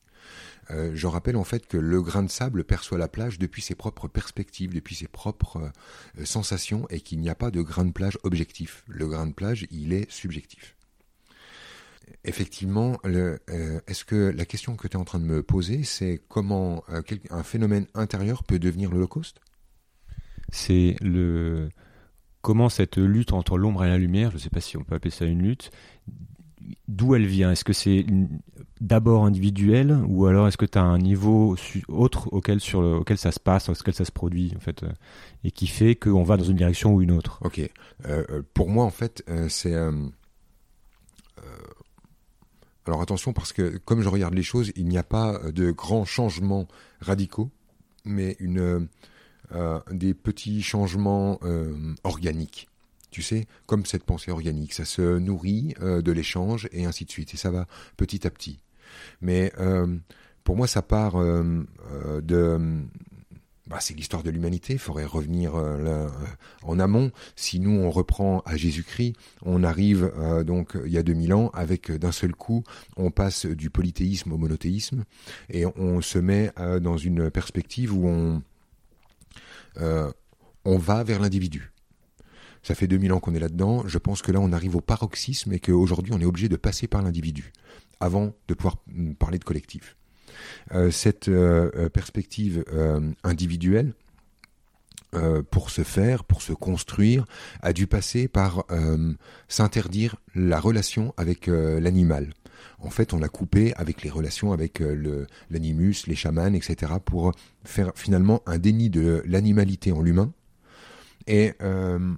Euh, je rappelle en fait que le grain de sable perçoit la plage depuis ses propres perspectives, depuis ses propres euh, sensations, et qu'il n'y a pas de grain de plage objectif. Le grain de plage, il est subjectif. Effectivement, est-ce que la question que tu es en train de me poser, c'est comment un phénomène intérieur peut devenir l'Holocauste C'est le comment cette lutte entre l'ombre et la lumière, je ne sais pas si on peut appeler ça une lutte, d'où elle vient? Est-ce que c'est d'abord individuel ou alors est-ce que tu as un niveau autre auquel, sur ça se passe, auquel ça se produit en fait, euh, et qui fait qu'on va dans une direction ou une autre? Ok. Euh, euh, pour moi, en fait, c'est... alors attention parce que comme je regarde les choses, il n'y a pas de grands changements radicaux, mais une euh, des petits changements euh, organiques. Tu sais, comme cette pensée organique, ça se nourrit euh, de l'échange et ainsi de suite, et ça va petit à petit. Mais pour moi, ça part de bah, c'est l'histoire de l'humanité. Il faudrait revenir en amont. Si nous on reprend à Jésus-Christ, on arrive donc il y a 2000 ans avec d'un seul coup, on passe du polythéisme au monothéisme et on se met dans une perspective où on euh, on va vers l'individu. Ça fait 2000 ans qu'on est là-dedans. Je pense que là, on arrive au paroxysme et qu'aujourd'hui, on est obligé de passer par l'individu avant de pouvoir mm, parler de collectif. Euh, cette euh, perspective individuelle, pour se faire, pour se construire, a dû passer par s'interdire la relation avec l'animal en fait, on l'a coupé avec les relations avec euh, l'animus, les chamans, etc., pour faire finalement un déni de l'animalité en l'humain et euh,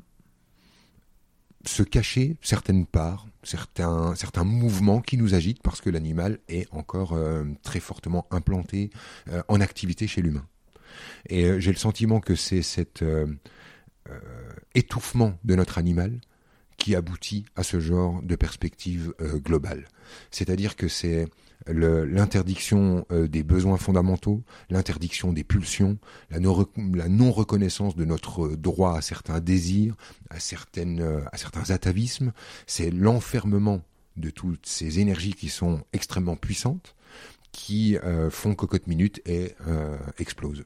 se cacher certaines parts, certains, mouvements qui nous agitent parce que l'animal est encore euh, très fortement implanté en activité chez l'humain. Et j'ai le sentiment que c'est cet étouffement de notre animal qui aboutit à ce genre de perspective euh, globale. C'est-à-dire que c'est l'interdiction euh, des besoins fondamentaux, l'interdiction des pulsions, la non-reconnaissance de notre droit à certains désirs, à, certaines, euh, à certains atavismes, c'est l'enfermement de toutes ces énergies qui sont extrêmement puissantes, qui font cocotte minute et explosent.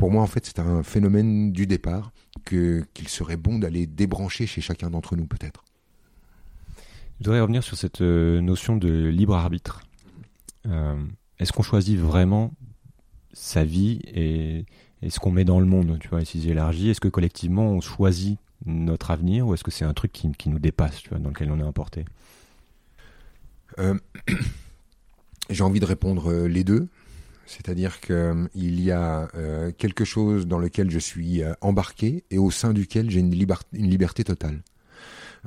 Pour moi, en fait, c'est un phénomène du départ que qu'il serait bon d'aller débrancher chez chacun d'entre nous, peut-être. Je voudrais revenir sur cette euh, notion de libre arbitre. Euh, est-ce qu'on choisit vraiment sa vie et, ce qu'on met dans le monde Tu vois, si j'élargis, est-ce que collectivement on choisit notre avenir ou est-ce que c'est un truc qui, nous dépasse, tu vois, dans lequel on est emporté? Euh, *clears throat* J'ai envie de répondre les deux. C'est-à-dire qu'il euh, y a euh, quelque chose dans lequel je suis euh, embarqué et au sein duquel j'ai une, liberté totale.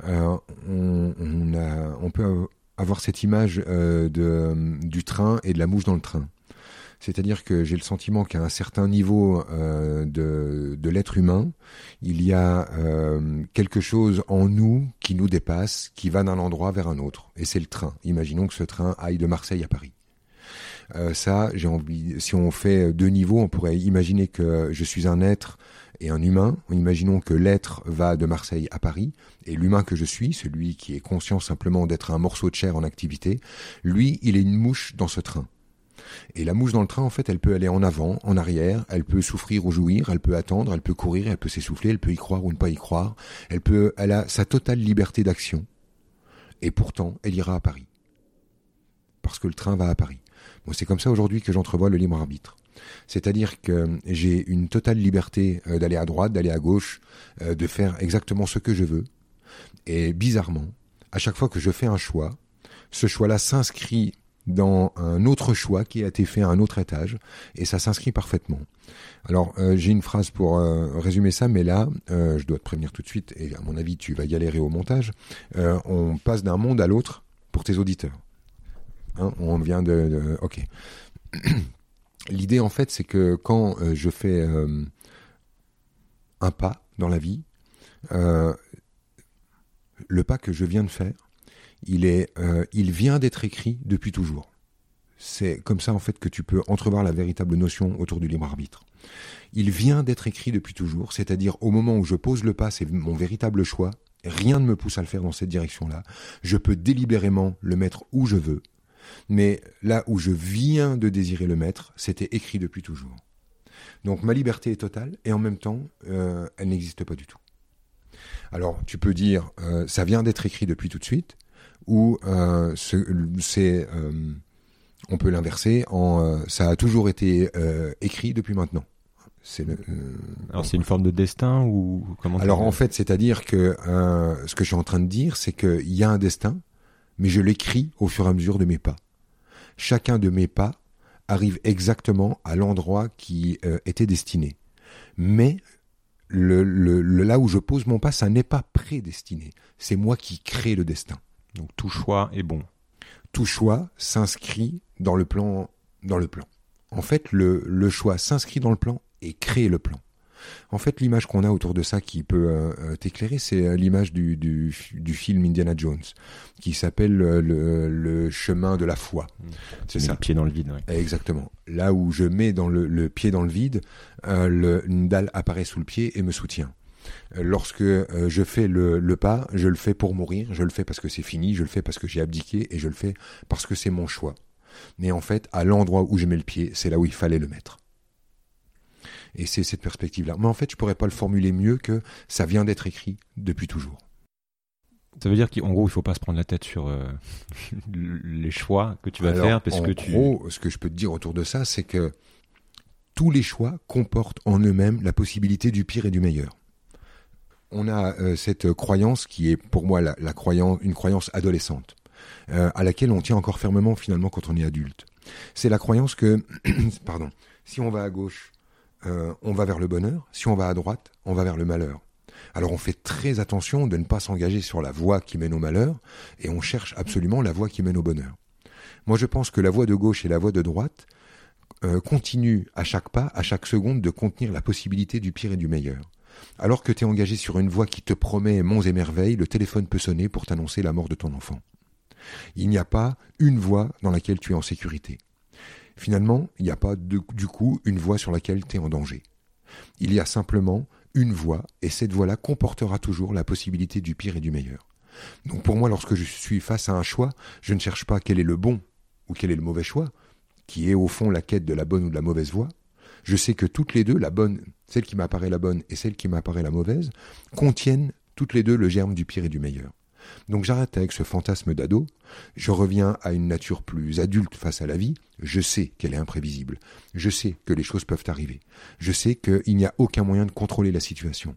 On, peut avoir cette image du train et de la mouche dans le train. C'est-à-dire que j'ai le sentiment qu'à un certain niveau de, de l'être humain, il y a quelque chose en nous qui nous dépasse, qui va d'un endroit vers un autre. Et c'est le train. Imaginons que ce train aille de Marseille à Paris. Euh, ça, j'ai envie. Si on fait deux niveaux, on pourrait imaginer que je suis un être et un humain. Imaginons que l'être va de Marseille à Paris et l'humain que je suis, celui qui est conscient simplement d'être un morceau de chair en activité, lui, il est une mouche dans ce train. Et la mouche dans le train, en fait, elle peut aller en avant, en arrière, elle peut souffrir ou jouir, elle peut attendre, elle peut courir, elle peut s'essouffler, elle peut y croire ou ne pas y croire. Elle peut, elle a sa totale liberté d'action. Et pourtant, elle ira à Paris. Parce que le train va à Paris. C'est comme ça aujourd'hui que j'entrevois le libre arbitre. C'est-à-dire que j'ai une totale liberté euh, d'aller à droite, d'aller à gauche, euh, de faire exactement ce que je veux. Et bizarrement, à chaque fois que je fais un choix, ce choix-là s'inscrit dans un autre choix qui a été fait à un autre étage et ça s'inscrit parfaitement. Alors euh, j'ai une phrase pour résumer ça, mais là je dois te prévenir tout de suite et à mon avis tu vas galérer au montage. on passe d'un monde à l'autre pour tes auditeurs. Hein, on vient de, ok. *clears throat* L'idée, en fait, c'est que quand euh, je fais euh, un pas dans la vie, euh, le pas que je viens de faire, il, il vient d'être écrit depuis toujours. C'est comme ça, en fait, que tu peux entrevoir la véritable notion autour du libre arbitre. Il vient d'être écrit depuis toujours, c'est-à-dire au moment où je pose le pas, c'est mon véritable choix. Rien ne me pousse à le faire dans cette direction-là. Je peux délibérément le mettre où je veux mais là où je viens de désirer le mettre, c'était écrit depuis toujours. Donc ma liberté est totale et en même temps, euh, elle n'existe pas du tout. Alors tu peux dire, euh, ça vient d'être écrit depuis tout de suite, ou euh, c'est, on peut l'inverser en, ça a toujours été écrit depuis maintenant. C'est Alors c'est une forme de destin ou comment Alors en fait, c'est-à-dire que ce que je suis en train de dire, c'est qu'il y a un destin, mais je l'écris au fur et à mesure de mes pas. Chacun de mes pas arrive exactement à l'endroit qui euh, était destiné. Mais le, là où je pose mon pas, ça n'est pas prédestiné. C'est moi qui crée le destin. Donc tout choix est bon. Tout choix s'inscrit dans le plan. Dans le plan. En fait, le choix s'inscrit dans le plan et crée le plan. En fait, l'image qu'on a autour de ça qui peut euh, euh, t'éclairer, c'est euh, l'image du, du, film Indiana Jones, qui s'appelle le, chemin de la foi. Mmh. C'est ça. Le pied dans le vide. Exactement. Là où je mets dans le, pied dans le vide, une dalle apparaît sous le pied et me soutient. Lorsque je fais le, le, pas, je le fais pour mourir, je le fais parce que c'est fini, je le fais parce que j'ai abdiqué et je le fais parce que c'est mon choix. Mais en fait, à l'endroit où je mets le pied, c'est là où il fallait le mettre. Et c'est cette perspective-là. Mais en fait, je pourrais pas le formuler mieux que ça vient d'être écrit depuis toujours. Ça veut dire qu'en gros, il faut pas se prendre la tête sur euh, *laughs* les choix que tu vas faire parce en que tu. gros, ce que je peux te dire autour de ça, c'est que tous les choix comportent en eux-mêmes la possibilité du pire et du meilleur. On a euh, cette croyance qui est pour moi la, croyance, une croyance adolescente, euh, à laquelle on tient encore fermement finalement quand on est adulte. C'est la croyance que, *clears throat* pardon, si on va à gauche, euh, on va vers le bonheur. Si on va à droite, on va vers le malheur. Alors on fait très attention de ne pas s'engager sur la voie qui mène au malheur, et on cherche absolument la voie qui mène au bonheur. Moi je pense que la voie de gauche et la voie de droite euh, continuent à chaque pas, à chaque seconde, de contenir la possibilité du pire et du meilleur. Alors que tu es engagé sur une voie qui te promet monts et merveilles, le téléphone peut sonner pour t'annoncer la mort de ton enfant. Il n'y a pas une voie dans laquelle tu es en sécurité. Finalement, il n'y a pas du coup une voie sur laquelle tu es en danger. Il y a simplement une voie, et cette voie-là comportera toujours la possibilité du pire et du meilleur. Donc pour moi, lorsque je suis face à un choix, je ne cherche pas quel est le bon ou quel est le mauvais choix, qui est au fond la quête de la bonne ou de la mauvaise voie. Je sais que toutes les deux, la bonne, celle qui m'apparaît la bonne et celle qui m'apparaît la mauvaise, contiennent toutes les deux le germe du pire et du meilleur. Donc j'arrête avec ce fantasme d'ado, je reviens à une nature plus adulte face à la vie, je sais qu'elle est imprévisible, je sais que les choses peuvent arriver, je sais qu'il n'y a aucun moyen de contrôler la situation.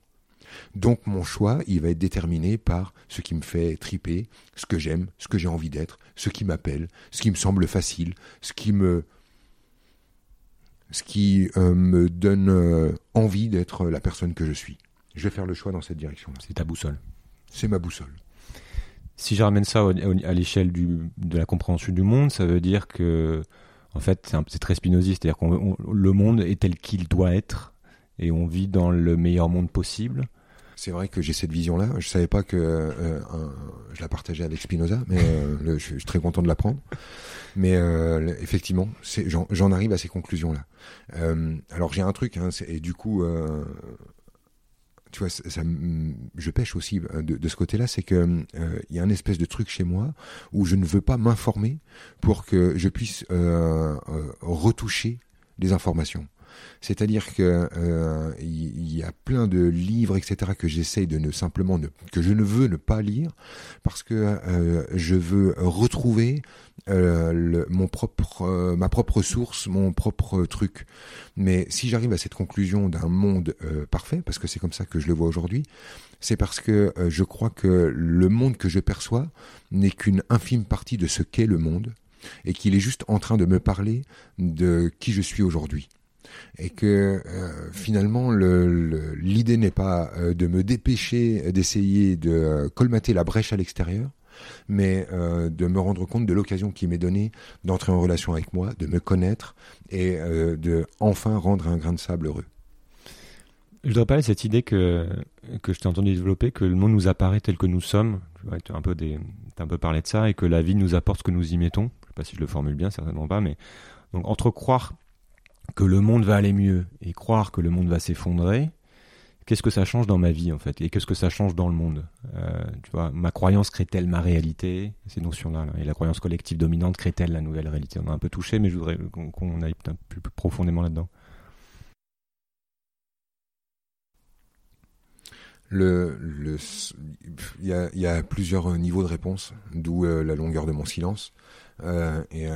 Donc mon choix, il va être déterminé par ce qui me fait triper, ce que j'aime, ce que j'ai envie d'être, ce qui m'appelle, ce qui me semble facile, ce qui me ce qui euh, me donne euh, envie d'être la personne que je suis. Je vais faire le choix dans cette direction. C'est ta boussole. C'est ma boussole. Si je ramène ça à l'échelle de la compréhension du monde, ça veut dire que, en fait, c'est très spinoziste, c'est-à-dire que le monde est tel qu'il doit être, et on vit dans le meilleur monde possible. c'est vrai que j'ai cette vision-là. Je savais pas que euh, je la partageais avec Spinoza, mais *laughs* je, suis très content de l'apprendre. Mais effectivement, j'en arrive à ces conclusions-là. alors j'ai un truc, hein, et du coup, tu vois, je pêche aussi euh, de, ce côté-là, c'est que euh, y a un espèce de truc chez moi où je ne veux pas m'informer pour que je puisse euh, retoucher des informations. C'est-à-dire que il y, a plein de livres, etc., que j'essaye de ne simplement ne, que je ne veux ne pas lire parce que je veux retrouver euh, mon propre, euh, ma propre source, mon propre truc. Mais si j'arrive à cette conclusion d'un monde euh, parfait, parce que c'est comme ça que je le vois aujourd'hui, c'est parce que je crois que le monde que je perçois n'est qu'une infime partie de ce qu'est le monde, et qu'il est juste en train de me parler de qui je suis aujourd'hui et que finalement l'idée n'est pas de me dépêcher d'essayer de colmater la brèche à l'extérieur, mais euh, de me rendre compte de l'occasion qui m'est donnée d'entrer en relation avec moi, de me connaître et euh, de enfin rendre un grain de sable heureux. Je voudrais parler de cette idée que, que je t'ai entendu développer, que le monde nous apparaît tel que nous sommes. Tu as un, peu un peu parlé de ça, et que la vie nous apporte ce que nous y mettons. Je ne sais pas si je le formule bien, certainement pas, mais donc entre croire que le monde va aller mieux et croire que le monde va s'effondrer, qu'est-ce que ça change dans ma vie en fait? Et qu'est-ce que ça change dans le monde? Euh, tu vois ma croyance crée-t-elle ma réalité? Ces notions là, et la croyance collective dominante crée-t-elle la nouvelle réalité? On a un peu touché mais je voudrais qu'on aille un peu plus profondément là-dedans. Le, il, y a, plusieurs niveaux de réponse, d'où euh, la longueur de mon silence. Euh, et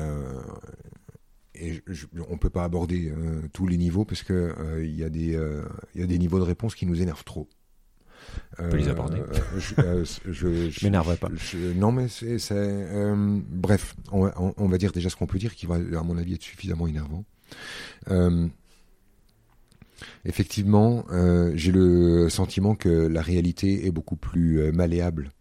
et on peut pas aborder euh, tous les niveaux parce que euh, il y a des euh, il y a des niveaux de réponse qui nous énervent trop. On peut les aborder. *laughs* je, m'énerverai pas. non, mais c'est, bref, on, on, va dire déjà ce qu'on peut dire qui va, à mon avis, être suffisamment énervant. effectivement, j'ai le sentiment que la réalité est beaucoup plus malléable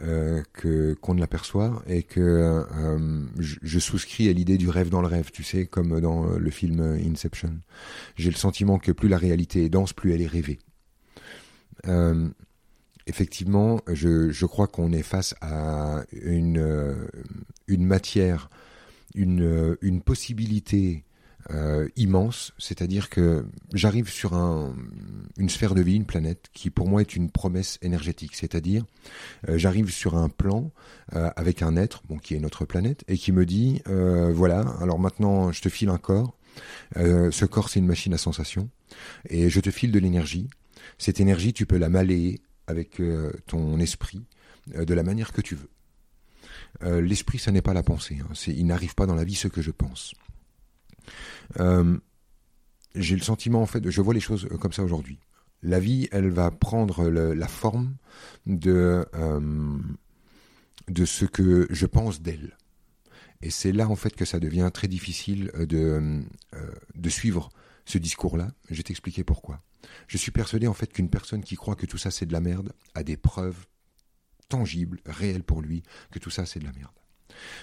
euh, que qu'on ne l'aperçoit et que euh, je, souscris à l'idée du rêve dans le rêve, tu sais, comme dans le film Inception. J'ai le sentiment que plus la réalité est dense, plus elle est rêvée. Euh, effectivement, je, je crois qu'on est face à une, une matière, une, une possibilité euh, immense, c'est-à-dire que j'arrive sur un, une sphère de vie, une planète, qui pour moi est une promesse énergétique, c'est-à-dire euh, j'arrive sur un plan euh, avec un être, bon, qui est notre planète, et qui me dit, voilà, alors maintenant je te file un corps, ce corps c'est une machine à sensation, et je te file de l'énergie, cette énergie tu peux la malayer avec ton esprit de la manière que tu veux. L'esprit, ça n'est pas la pensée. Hein. il n'arrive pas dans la vie ce que je pense. Euh, j'ai le sentiment, en fait, je vois les choses comme ça aujourd'hui. La vie, elle va prendre la forme de, euh, de ce que je pense d'elle. Et c'est là, en fait, que ça devient très difficile de, euh, de suivre ce discours-là. Je vais t'expliquer pourquoi. Je suis persuadé, en fait, qu'une personne qui croit que tout ça, c'est de la merde, a des preuves tangibles, réelles pour lui, que tout ça, c'est de la merde.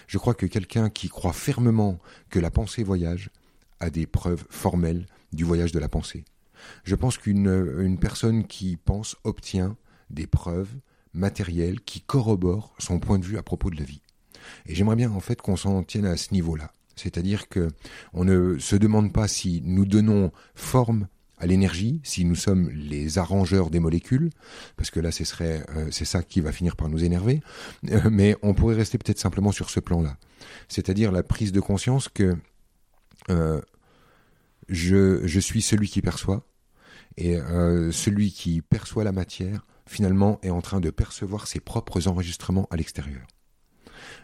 Je crois que quelqu'un qui croit fermement que la pensée voyage a des preuves formelles du voyage de la pensée. Je pense qu'une personne qui pense obtient des preuves matérielles qui corroborent son point de vue à propos de la vie. Et j'aimerais bien en fait qu'on s'en tienne à ce niveau-là. C'est-à-dire que on ne se demande pas si nous donnons forme à l'énergie, si nous sommes les arrangeurs des molécules, parce que là, euh, c'est ça qui va finir par nous énerver. Euh, mais on pourrait rester peut-être simplement sur ce plan-là, c'est-à-dire la prise de conscience que euh, je, suis celui qui perçoit, et celui qui perçoit la matière, finalement, est en train de percevoir ses propres enregistrements à l'extérieur.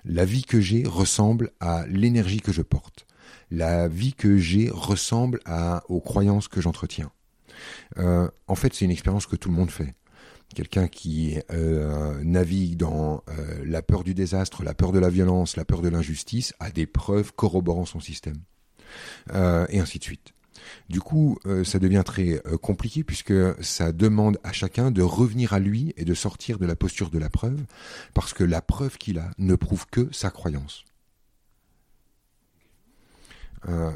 La vie que j'ai ressemble à l'énergie que je porte la vie que j'ai ressemble à, aux croyances que j'entretiens. Euh, en fait, c'est une expérience que tout le monde fait. Quelqu'un qui euh, navigue dans euh, la peur du désastre, la peur de la violence, la peur de l'injustice, a des preuves corroborant son système. et ainsi de suite. Du coup, ça devient très compliqué puisque ça demande à chacun de revenir à lui et de sortir de la posture de la preuve, parce que la preuve qu'il a ne prouve que sa croyance. Euh,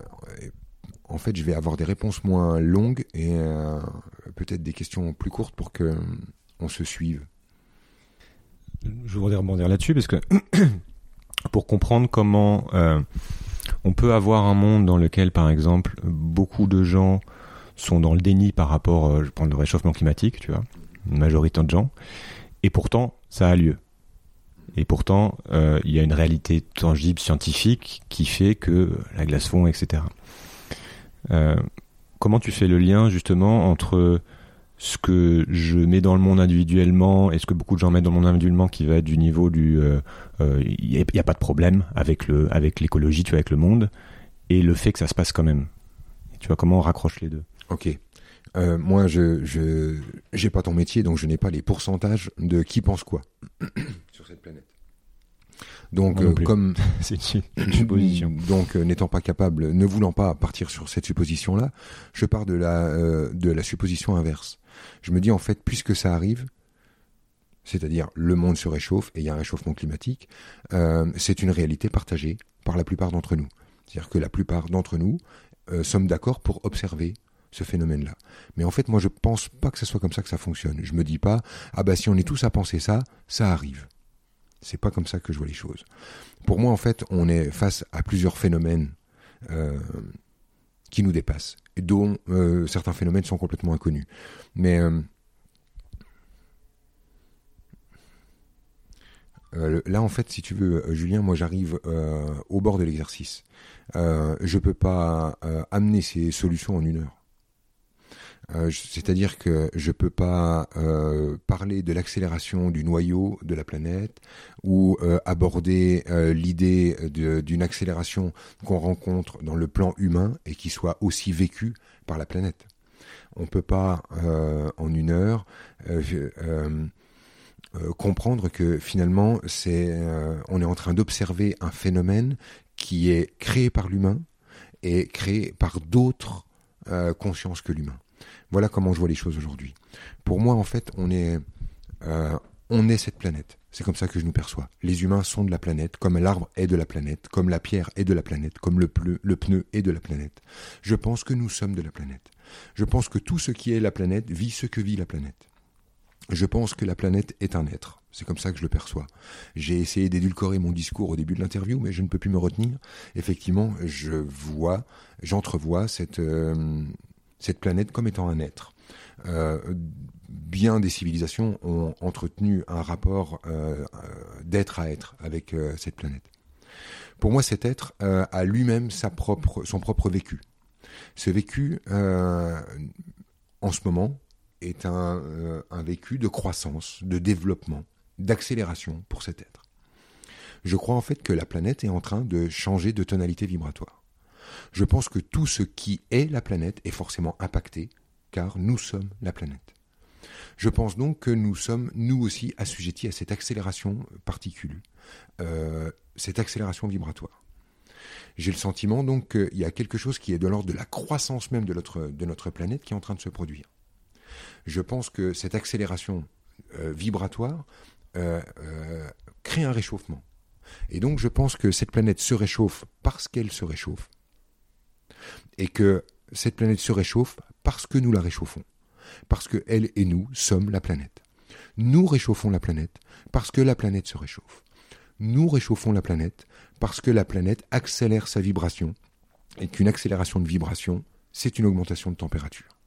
en fait, je vais avoir des réponses moins longues et euh, peut-être des questions plus courtes pour que on se suive. Je voudrais rebondir là-dessus parce que *clears throat* pour comprendre comment euh, on peut avoir un monde dans lequel, par exemple, beaucoup de gens sont dans le déni par rapport, euh, je prends le réchauffement climatique, tu vois, une majorité de gens, et pourtant ça a lieu. Et pourtant, euh, il y a une réalité tangible, scientifique, qui fait que la glace fond, etc. Euh, comment tu fais le lien justement entre ce que je mets dans le monde individuellement et ce que beaucoup de gens mettent dans le monde individuellement qui va être du niveau du il euh, n'y a, a, pas de problème avec le avec l'écologie tu vois avec le monde et le fait que ça se passe quand même. Tu vois comment on raccroche les deux? Ok euh, moi je je j'ai pas ton métier donc je n'ai pas les pourcentages de qui pense quoi *coughs* sur cette planète donc, euh, comme *laughs* c'est une *coughs* supposition. Donc, euh, n'étant pas capable, ne voulant pas partir sur cette supposition-là, je pars de la euh, de la supposition inverse. Je me dis en fait, puisque ça arrive, c'est-à-dire le monde se réchauffe et il y a un réchauffement climatique, c'est une réalité partagée par la plupart d'entre nous. C'est-à-dire que la plupart d'entre nous sommes d'accord pour observer ce phénomène-là. Mais en fait, moi, je pense pas que ce soit comme ça que ça fonctionne. Je me dis pas, ah bah si on est tous à penser ça, ça arrive. C'est pas comme ça que je vois les choses. Pour moi, en fait, on est face à plusieurs phénomènes euh, qui nous dépassent, dont euh, certains phénomènes sont complètement inconnus. Mais euh, euh là, en fait, si tu veux, euh, Julien, moi, j'arrive euh, au bord de l'exercice. je peux pas amener ces solutions en une heure. Euh, c'est-à-dire que je peux pas euh, parler de l'accélération du noyau de la planète ou euh, aborder l'idée d'une accélération qu'on rencontre dans le plan humain et qui soit aussi vécue par la planète. On peut pas en une heure comprendre que finalement on est en train d'observer un phénomène qui est créé par l'humain et créé par d'autres consciences que l'humain. Voilà comment je vois les choses aujourd'hui. Pour moi, en fait, on est, euh, on est cette planète. C'est comme ça que je nous perçois. Les humains sont de la planète, comme l'arbre est de la planète, comme la pierre est de la planète, comme le, le pneu est de la planète. Je pense que nous sommes de la planète. Je pense que tout ce qui est la planète vit ce que vit la planète. Je pense que la planète est un être. C'est comme ça que je le perçois. J'ai essayé d'édulcorer mon discours au début de l'interview, mais je ne peux plus me retenir. Effectivement, je vois, j'entrevois cette, euh, cette planète comme étant un être. Euh, bien des civilisations ont entretenu un rapport euh, d'être à être avec euh, cette planète. Pour moi, cet être a lui-même son propre vécu. Ce vécu, en ce moment, est un vécu de croissance, de développement, d'accélération pour cet être. Je crois en fait que la planète est en train de changer de tonalité vibratoire je pense que tout ce qui est la planète est forcément impacté, car nous sommes la planète. Je pense donc que nous sommes, nous aussi, assujettis à cette accélération particule, euh, cette accélération vibratoire. J'ai le sentiment donc qu'il y a quelque chose qui est de l'ordre de la croissance même de notre, planète qui est en train de se produire. Je pense que cette accélération euh, vibratoire euh, crée un réchauffement. Et donc je pense que cette planète se réchauffe parce qu'elle se réchauffe, et que cette planète se réchauffe parce que nous la réchauffons, parce que elle et nous sommes la planète. Nous réchauffons la planète parce que la planète se réchauffe. Nous réchauffons la planète parce que la planète accélère sa vibration et qu'une accélération de vibration, c'est une augmentation de température.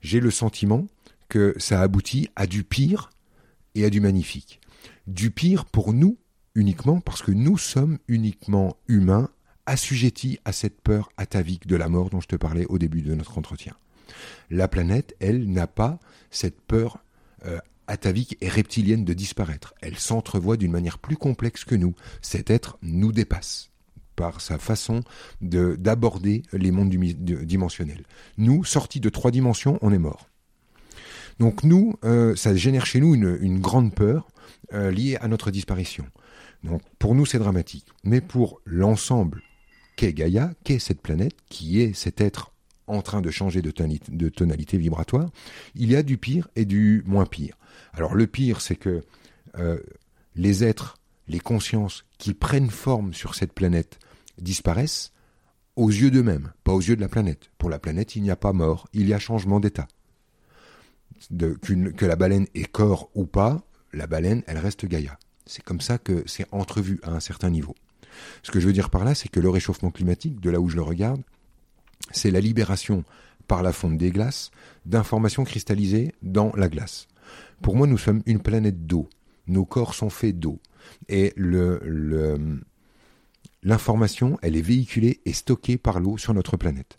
J'ai le sentiment que ça aboutit à du pire et à du magnifique. Du pire pour nous uniquement parce que nous sommes uniquement humains assujettis à cette peur atavique de la mort dont je te parlais au début de notre entretien. La planète, elle, n'a pas cette peur euh, atavique et reptilienne de disparaître. Elle s'entrevoit d'une manière plus complexe que nous. Cet être nous dépasse par sa façon de d'aborder les mondes dimensionnels. Nous, sortis de trois dimensions, on est mort. Donc nous, euh, ça génère chez nous une, grande peur euh, liée à notre disparition. Donc pour nous, c'est dramatique. Mais pour l'ensemble qu'est Gaïa, qu'est cette planète, qui est cet être en train de changer de tonalité, vibratoire, il y a du pire et du moins pire. Alors le pire, c'est que euh, les êtres, les consciences qui prennent forme sur cette planète disparaissent aux yeux d'eux-mêmes, pas aux yeux de la planète. Pour la planète, il n'y a pas mort, il y a changement d'état. que la baleine est corps ou pas, la baleine, elle reste Gaïa. C'est comme ça que c'est entrevu à un certain niveau. Ce que je veux dire par là, c'est que le réchauffement climatique, de là où je le regarde, c'est la libération par la fonte des glaces d'informations cristallisées dans la glace. Pour moi, nous sommes une planète d'eau. Nos corps sont faits d'eau. Et l'information, elle est véhiculée et stockée par l'eau sur notre planète.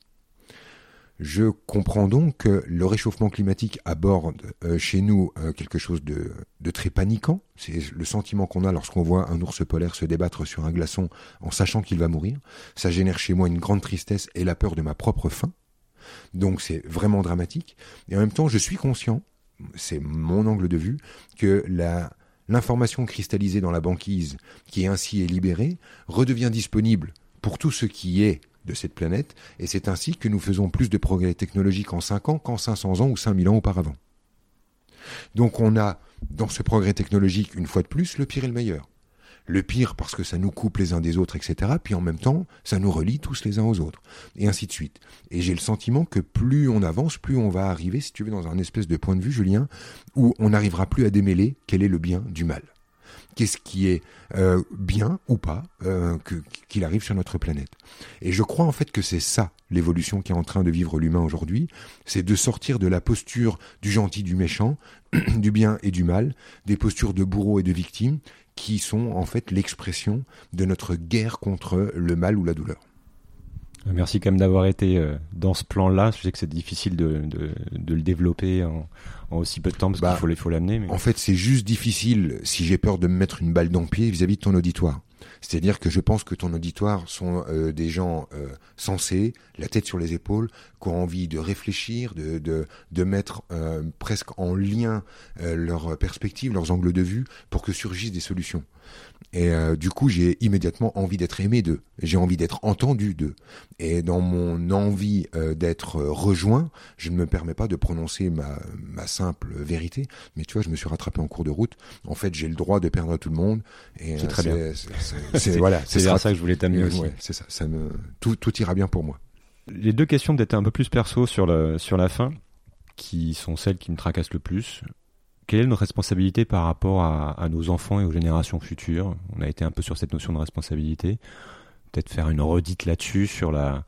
Je comprends donc que le réchauffement climatique aborde euh, chez nous euh, quelque chose de, très paniquant. C'est le sentiment qu'on a lorsqu'on voit un ours polaire se débattre sur un glaçon en sachant qu'il va mourir. Ça génère chez moi une grande tristesse et la peur de ma propre faim. Donc c'est vraiment dramatique. Et en même temps, je suis conscient, c'est mon angle de vue, que la, l'information cristallisée dans la banquise, qui ainsi est libérée, redevient disponible pour tout ce qui est de cette planète, et c'est ainsi que nous faisons plus de progrès technologiques en 5 ans qu'en 500 ans ou 5000 ans auparavant. Donc on a, dans ce progrès technologique, une fois de plus, le pire et le meilleur. Le pire parce que ça nous coupe les uns des autres, etc. Puis en même temps, ça nous relie tous les uns aux autres. Et ainsi de suite. Et j'ai le sentiment que plus on avance, plus on va arriver, si tu veux, dans un espèce de point de vue, Julien, où on n'arrivera plus à démêler quel est le bien du mal qu'est-ce qui est euh, bien ou pas euh, qu'il arrive sur notre planète. Et je crois en fait que c'est ça l'évolution qui est en train de vivre l'humain aujourd'hui, c'est de sortir de la posture du gentil, du méchant, *clears throat* du bien et du mal, des postures de bourreau et de victime, qui sont en fait l'expression de notre guerre contre le mal ou la douleur. Merci quand même d'avoir été euh, dans ce plan-là. Je sais que c'est difficile de, de, le développer en, aussi peu de temps parce qu'il bah, faut, faut l'amener. Mais... En fait, c'est juste difficile si j'ai peur de me mettre une balle dans le pied vis-à-vis de ton auditoire. C'est-à-dire que je pense que ton auditoire sont euh, des gens euh, sensés, la tête sur les épaules, qui ont envie de réfléchir, de, de, de mettre presque en lien leurs perspectives, leurs angles de vue, pour que surgissent des solutions. Et euh, du coup, j'ai immédiatement envie d'être aimé d'eux. J'ai envie d'être entendu d'eux. Et dans mon envie euh, d'être euh, rejoint, je ne me permets pas de prononcer ma, ma simple vérité. Mais tu vois, je me suis rattrapé en cours de route. En fait, j'ai le droit de perdre tout le monde. C'est très bien. C'est voilà, c'est ça que je voulais t'amener aussi. c'est ça. ça me, tout, tout ira bien pour moi. Les deux questions d'être un peu plus perso sur la, sur la fin, qui sont celles qui me tracassent le plus quelle est notre responsabilité par rapport à, nos enfants et aux générations futures? On a été un peu sur cette notion de responsabilité. Peut-être faire une redite là-dessus sur la.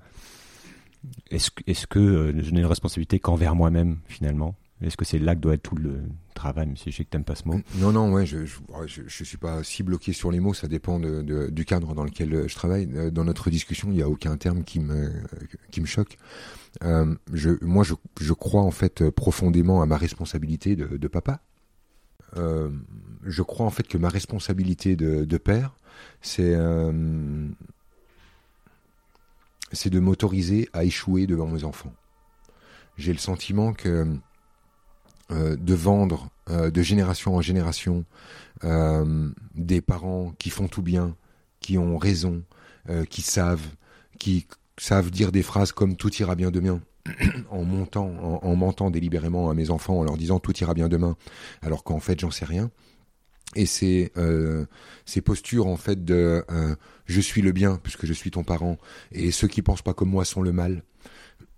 Est-ce est que euh, je n'ai une responsabilité qu'envers moi-même finalement? Est-ce que c'est là que doit être tout le travail, même si je sais que t'aimes pas ce mot Non, non, ouais, je, je, suis pas si bloqué sur les mots. Ça dépend du cadre dans lequel euh, je travaille. Euh, dans notre discussion, il n'y a aucun terme qui me choque. Euh, je, moi, je, crois en fait profondément à ma responsabilité de, papa. Je crois en fait que ma responsabilité de, père, c'est de m'autoriser à échouer devant mes enfants. J'ai le sentiment que euh, de vendre de génération en génération des parents qui font tout bien, qui ont raison, qui savent, qui savent dire des phrases comme tout ira bien demain *clears throat* en montant, en, mentant délibérément à mes enfants, en leur disant tout ira bien demain, alors qu'en fait j'en sais rien. Et ces, euh, ces postures en fait de euh, je suis le bien puisque je suis ton parent et ceux qui pensent pas comme moi sont le mal.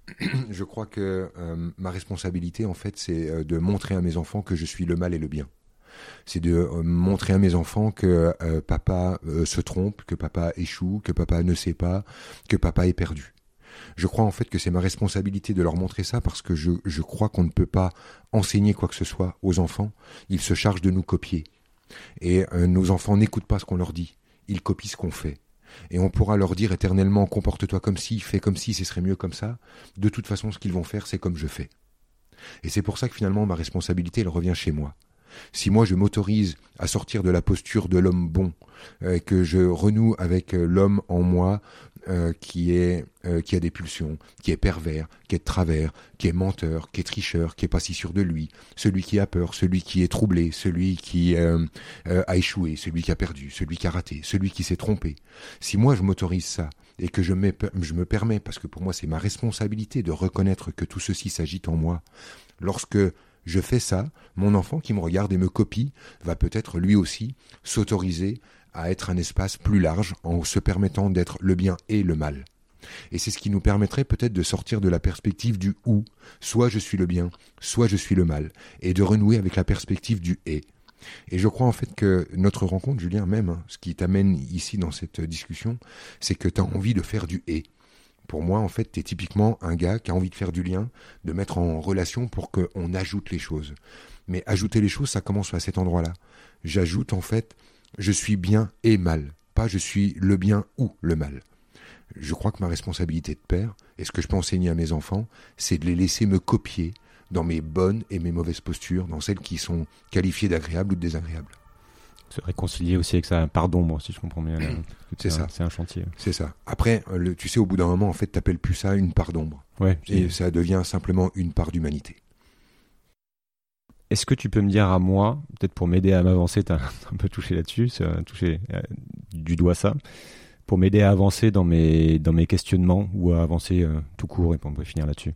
*clears throat* je crois que euh, ma responsabilité en fait c'est de montrer à mes enfants que je suis le mal et le bien. C'est de montrer à mes enfants que papa se trompe, que papa échoue, que papa ne sait pas, que papa est perdu je crois en fait que c'est ma responsabilité de leur montrer ça parce que je, je crois qu'on ne peut pas enseigner quoi que ce soit aux enfants. Ils se chargent de nous copier. Et euh, nos enfants n'écoutent pas ce qu'on leur dit. Ils copient ce qu'on fait. Et on pourra leur dire éternellement comporte-toi comme si, fais comme si, ce serait mieux comme ça. De toute façon, ce qu'ils vont faire, c'est comme je fais. Et c'est pour ça que finalement, ma responsabilité, elle revient chez moi. Si moi je m'autorise à sortir de la posture de l'homme bon, euh, que je renoue avec euh, l'homme en moi euh, qui est qui a des pulsions, qui est pervers, qui est de travers, qui est menteur, qui est tricheur, qui est pas si sûr de lui, celui qui a peur, celui qui est troublé, celui qui a échoué, celui qui a perdu, celui qui a raté, celui qui s'est trompé. Si moi je m'autorise ça et que je, je me permets, parce que pour moi c'est ma responsabilité de reconnaître que tout ceci s'agite en moi, lorsque je fais ça, mon enfant qui me regarde et me copie va peut-être lui aussi s'autoriser à être un espace plus large en se permettant d'être le bien et le mal. Et c'est ce qui nous permettrait peut-être de sortir de la perspective du ou, soit je suis le bien, soit je suis le mal, et de renouer avec la perspective du et. Et je crois en fait que notre rencontre, Julien, même, hein, ce qui t'amène ici dans cette discussion, c'est que tu as envie de faire du et. Pour moi, en fait, tu es typiquement un gars qui a envie de faire du lien, de mettre en relation pour qu'on ajoute les choses. Mais ajouter les choses, ça commence à cet endroit-là. J'ajoute en fait, je suis bien et mal, pas je suis le bien ou le mal. Je crois que ma responsabilité de père, et ce que je peux enseigner à mes enfants, c'est de les laisser me copier dans mes bonnes et mes mauvaises postures, dans celles qui sont qualifiées d'agréables ou de désagréables. Se réconcilier aussi avec sa part d'ombre, si je comprends bien. *clears throat* c'est ça. C'est un chantier. C'est ça. Après, le, tu sais, au bout d'un moment, en fait, t'appelles plus ça une part d'ombre. Ouais. Et ça devient simplement une part d'humanité. Est-ce que tu peux me dire à moi, peut-être pour m'aider à m'avancer, tu as *laughs* un peu touché là-dessus, touché euh, du doigt ça, pour m'aider à avancer dans mes, dans mes questionnements ou à avancer euh, tout court, et on peut finir là-dessus?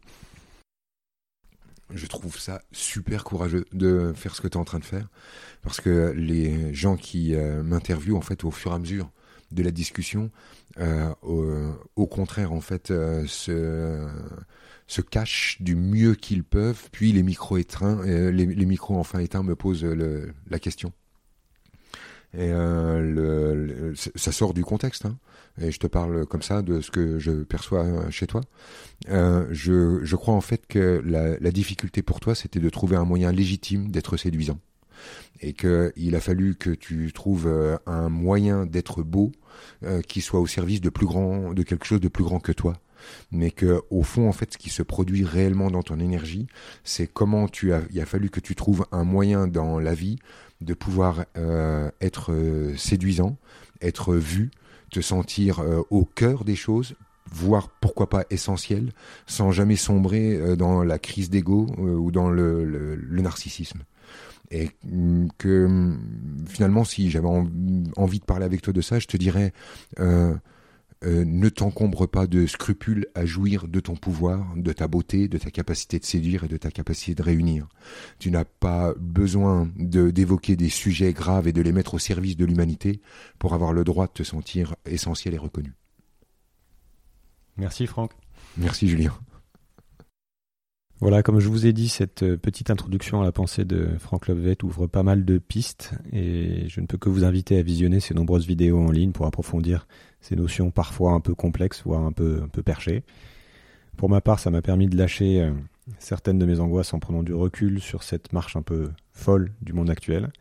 Je trouve ça super courageux de faire ce que tu es en train de faire parce que les gens qui euh, m'interviewent en fait au fur et à mesure de la discussion euh, au, contraire en fait euh, se, se cachent du mieux qu'ils peuvent puis les micros éteints les, les, micros enfin éteints me posent la question. Et le, ça sort du contexte hein. Et je te parle comme ça de ce que je perçois chez toi, euh, je, je, crois en fait que la, difficulté pour toi, c'était de trouver un moyen légitime d'être séduisant. Et qu'il a fallu que tu trouves euh, un moyen d'être beau euh, qui soit au service de plus grand, de quelque chose de plus grand que toi mais que au fond en fait ce qui se produit réellement dans ton énergie c'est comment tu as il a fallu que tu trouves un moyen dans la vie de pouvoir euh, être euh, séduisant être vu te sentir euh, au cœur des choses, voire pourquoi pas essentiel, sans jamais sombrer dans la crise d'ego ou dans le, narcissisme. Et que finalement, si j'avais envie de parler avec toi de ça, je te dirais ne t'encombre pas de scrupules à jouir de ton pouvoir, de ta beauté, de ta capacité de séduire et de ta capacité de réunir. Tu n'as pas besoin de d'évoquer des sujets graves et de les mettre au service de l'humanité pour avoir le droit de te sentir essentiel et reconnu. Merci Franck. Merci Julien. Voilà, comme je vous ai dit, cette euh, petite introduction à la pensée de Franck Lovevet ouvre pas mal de pistes et je ne peux que vous inviter à visionner ces nombreuses vidéos en ligne pour approfondir ces notions parfois un peu complexes, voire un peu, perchées. Pour ma part, ça m'a permis de lâcher euh, certaines de mes angoisses en prenant du recul sur cette marche un peu folle du monde actuel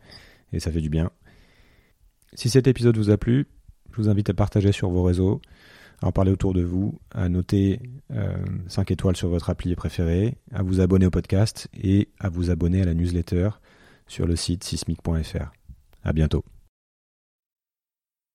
et ça fait du bien. Si cet épisode vous a plu, je vous invite à partager sur vos réseaux, à en parler autour de vous, à noter 5 euh, étoiles sur votre appli préféré, à vous abonner au podcast et à vous abonner à la newsletter sur le site sismic.fr. À bientôt.